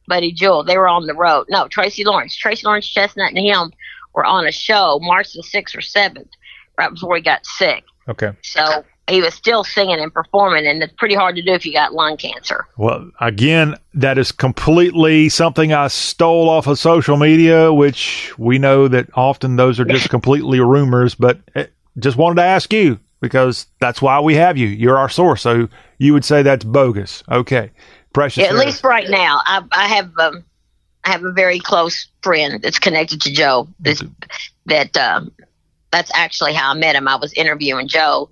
Buddy Jewell. They were on the road. No, Tracy Lawrence. Tracy Lawrence, Chesnutt, and him were on a show March the sixth or seventh, right before he got sick. Okay. So he was still singing and performing, and it's pretty hard to do if you got lung cancer. Well, again, that is completely something I stole off of social media, which we know that often those are just (laughs) completely rumors, but eh, just wanted to ask you because that's why we have you. You're our source. So you would say that's bogus. Okay. Precious. At Harris. least right now, I, I have um, I have a very close friend that's connected to Joe. That's, that um, that's actually how I met him. I was interviewing Joe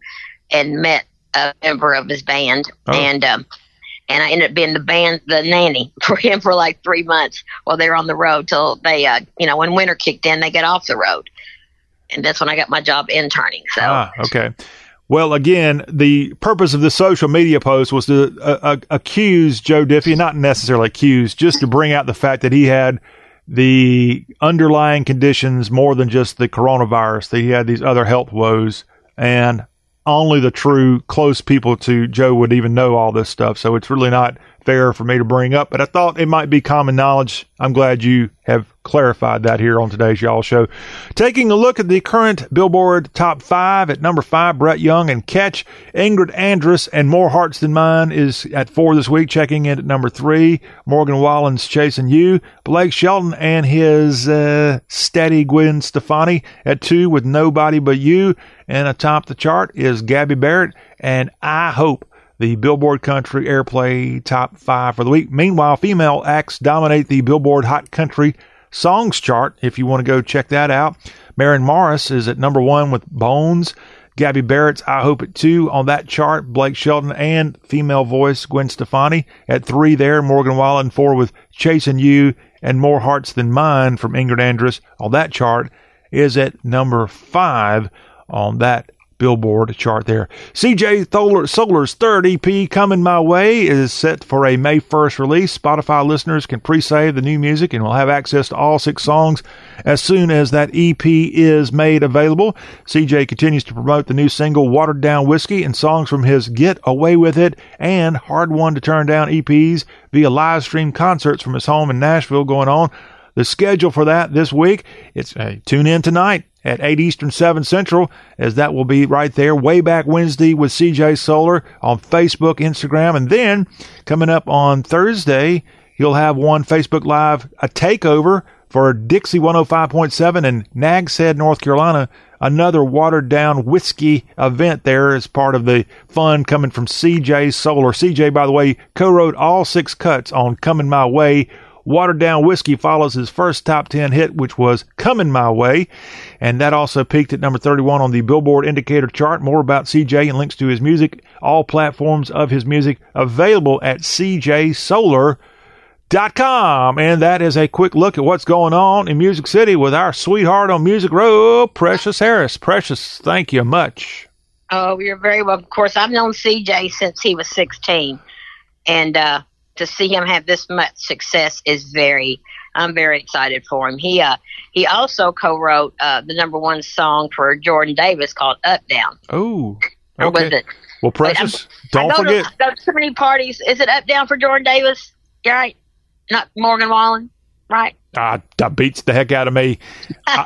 and met a member of his band, Oh. and um, and I ended up being the band, the nanny (laughs) for him for like three months while they were on the road till they, uh, you know, when winter kicked in, they got off the road, and that's when I got my job interning. So Ah, okay. Well, again, the purpose of the social media post was to uh, uh, accuse Joe Diffie, not necessarily accuse, just to bring out the fact that he had the underlying conditions more than just the coronavirus, that he had these other health woes. And only the true close people to Joe would even know all this stuff. So it's really not fair for me to bring up, but I thought it might be common knowledge. I'm glad you have clarified that here on today's Y'all Show. Taking a look at the current Billboard top five at number five, Brett Young and Catch. Ingrid Andress and More Hearts Than Mine is at four this week, checking in at number three. Morgan Wallen's Chasing You. Blake Shelton and his uh, steady Gwen Stefani at two with Nobody But You. And atop the chart is Gabby Barrett and I Hope the Billboard Country Airplay Top 5 for the week. Meanwhile, female acts dominate the Billboard Hot Country Songs chart if you want to go check that out. Maren Morris is at number one with Bones. Gabby Barrett's I Hope It Too on that chart. Blake Shelton and female voice Gwen Stefani at three there. Morgan Wallen four with Chasing You and More Hearts Than Mine from Ingrid Andress on that chart is at number five on that Billboard chart there. CJ Solar, Solar's third EP, Coming My Way, is set for a May 1st release. Spotify listeners can pre save the new music and will have access to all six songs as soon as that EP is made available. CJ continues to promote the new single, Watered Down Whiskey, and songs from his Get Away With It and Hard One to Turn Down EPs via live stream concerts from his home in Nashville going on. The schedule for that this week, it's uh, tune in tonight at 8 Eastern, 7 Central, as that will be right there way back Wednesday with CJ Solar on Facebook, Instagram. And then coming up on Thursday, you'll have one Facebook Live, a takeover for Dixie 105.7 in Nags Head, North Carolina. Another watered down whiskey event there as part of the fun coming from CJ Solar. CJ, by the way, co wrote all six cuts on Coming My Way. Watered Down Whiskey follows his first top 10 hit, which was Coming My Way. And that also peaked at number 31 on the Billboard Indicator chart. More about CJ and links to his music, all platforms of his music available at cjsolar.com. And that is a quick look at what's going on in Music City with our sweetheart on Music Row, Precious Harris. Precious, thank you much. Oh, you're very well. Of course, I've known CJ since he was 16, and uh, to see him have this much success is very. I'm very excited for him. He uh, he also co-wrote uh, the number one song for Jordan Davis called "Up Down." Oh, okay. it? Well, Precious, don't I forget. To, I go to so many parties. Is it "Up Down" for Jordan Davis? Right? Not Morgan Wallen, right? Ah, that beats the heck out of me. (laughs)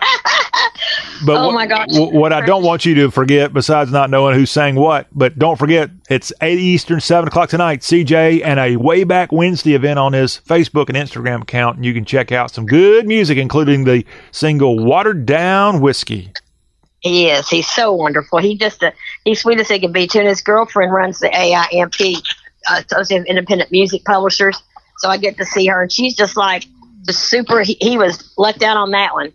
But Oh what, my gosh. wh- what I don't want you to forget, besides not knowing who sang what, but don't forget it's eight Eastern, seven o'clock tonight. CJ and a way back Wednesday event on his Facebook and Instagram account, and you can check out some good music, including the single "Watered Down Whiskey." He is. He's so wonderful. He just uh, he's sweet as he can be too. And his girlfriend runs the AIMP, uh, Association of Independent Music Publishers. So I get to see her, and she's just like the super. He, he was lucked out on that one.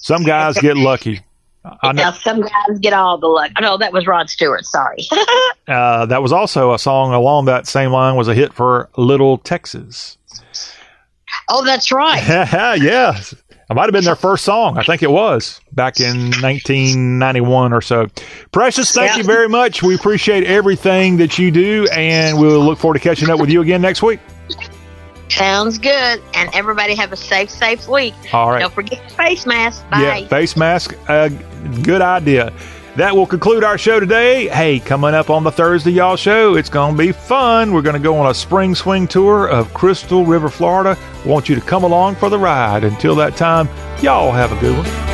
Some guys get lucky. I know, Now some guys get all the luck. No, that was Rod Stewart. Sorry. (laughs) uh, that was also a song along that same line was a hit for Little Texas. oh, that's right. (laughs) yeah. It might have been their first song. I think it was back in 1991 or so. Precious, thank Yeah. you very much. We appreciate everything that you do, and we'll look forward to catching up with you again next week. Sounds good. And everybody have a safe, safe week. All right. Don't forget your face mask. Bye. Yeah, face mask, uh, good idea. That will conclude our show today. Hey, coming up on the Thursday Y'all show, it's going to be fun. We're going to go on a spring swing tour of Crystal River, Florida. Want you to come along for the ride. Until that time, y'all have a good one.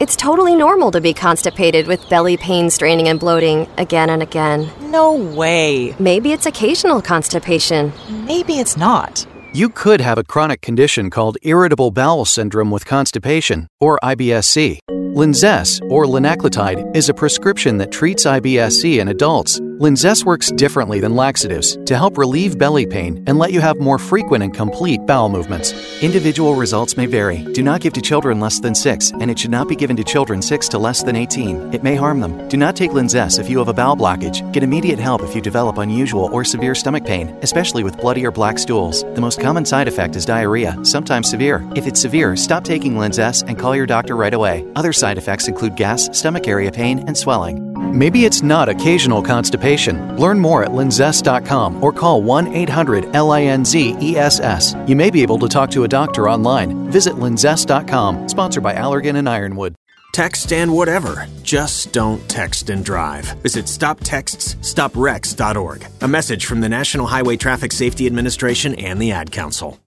It's totally normal to be constipated with belly pain, straining, and bloating again and again. No way. Maybe it's occasional constipation. Maybe it's not. You could have a chronic condition called irritable bowel syndrome with constipation, or IBSC. Linzess, or linaclotide, is a prescription that treats IBSC in adults. Linzess works differently than laxatives to help relieve belly pain and let you have more frequent and complete bowel movements. Individual results may vary. Do not give to children less than 6, and it should not be given to children 6 to less than 18. It may harm them. Do not take Linzess if you have a bowel blockage. Get immediate help if you develop unusual or severe stomach pain, especially with bloody or black stools. The most common side effect is diarrhea, sometimes severe. If it's severe, stop taking Linzess and call your doctor right away. Other side effects include gas, stomach area pain, and swelling. Maybe it's not occasional constipation. Learn more at linzess.com or call 1 800 LINZESS. You may be able to talk to a doctor online. Visit linzess.com, sponsored by Allergan and Ironwood. Text and whatever. Just don't text and drive. Visit stoptextsstopwrecks.org. A message from the National Highway Traffic Safety Administration and the Ad Council.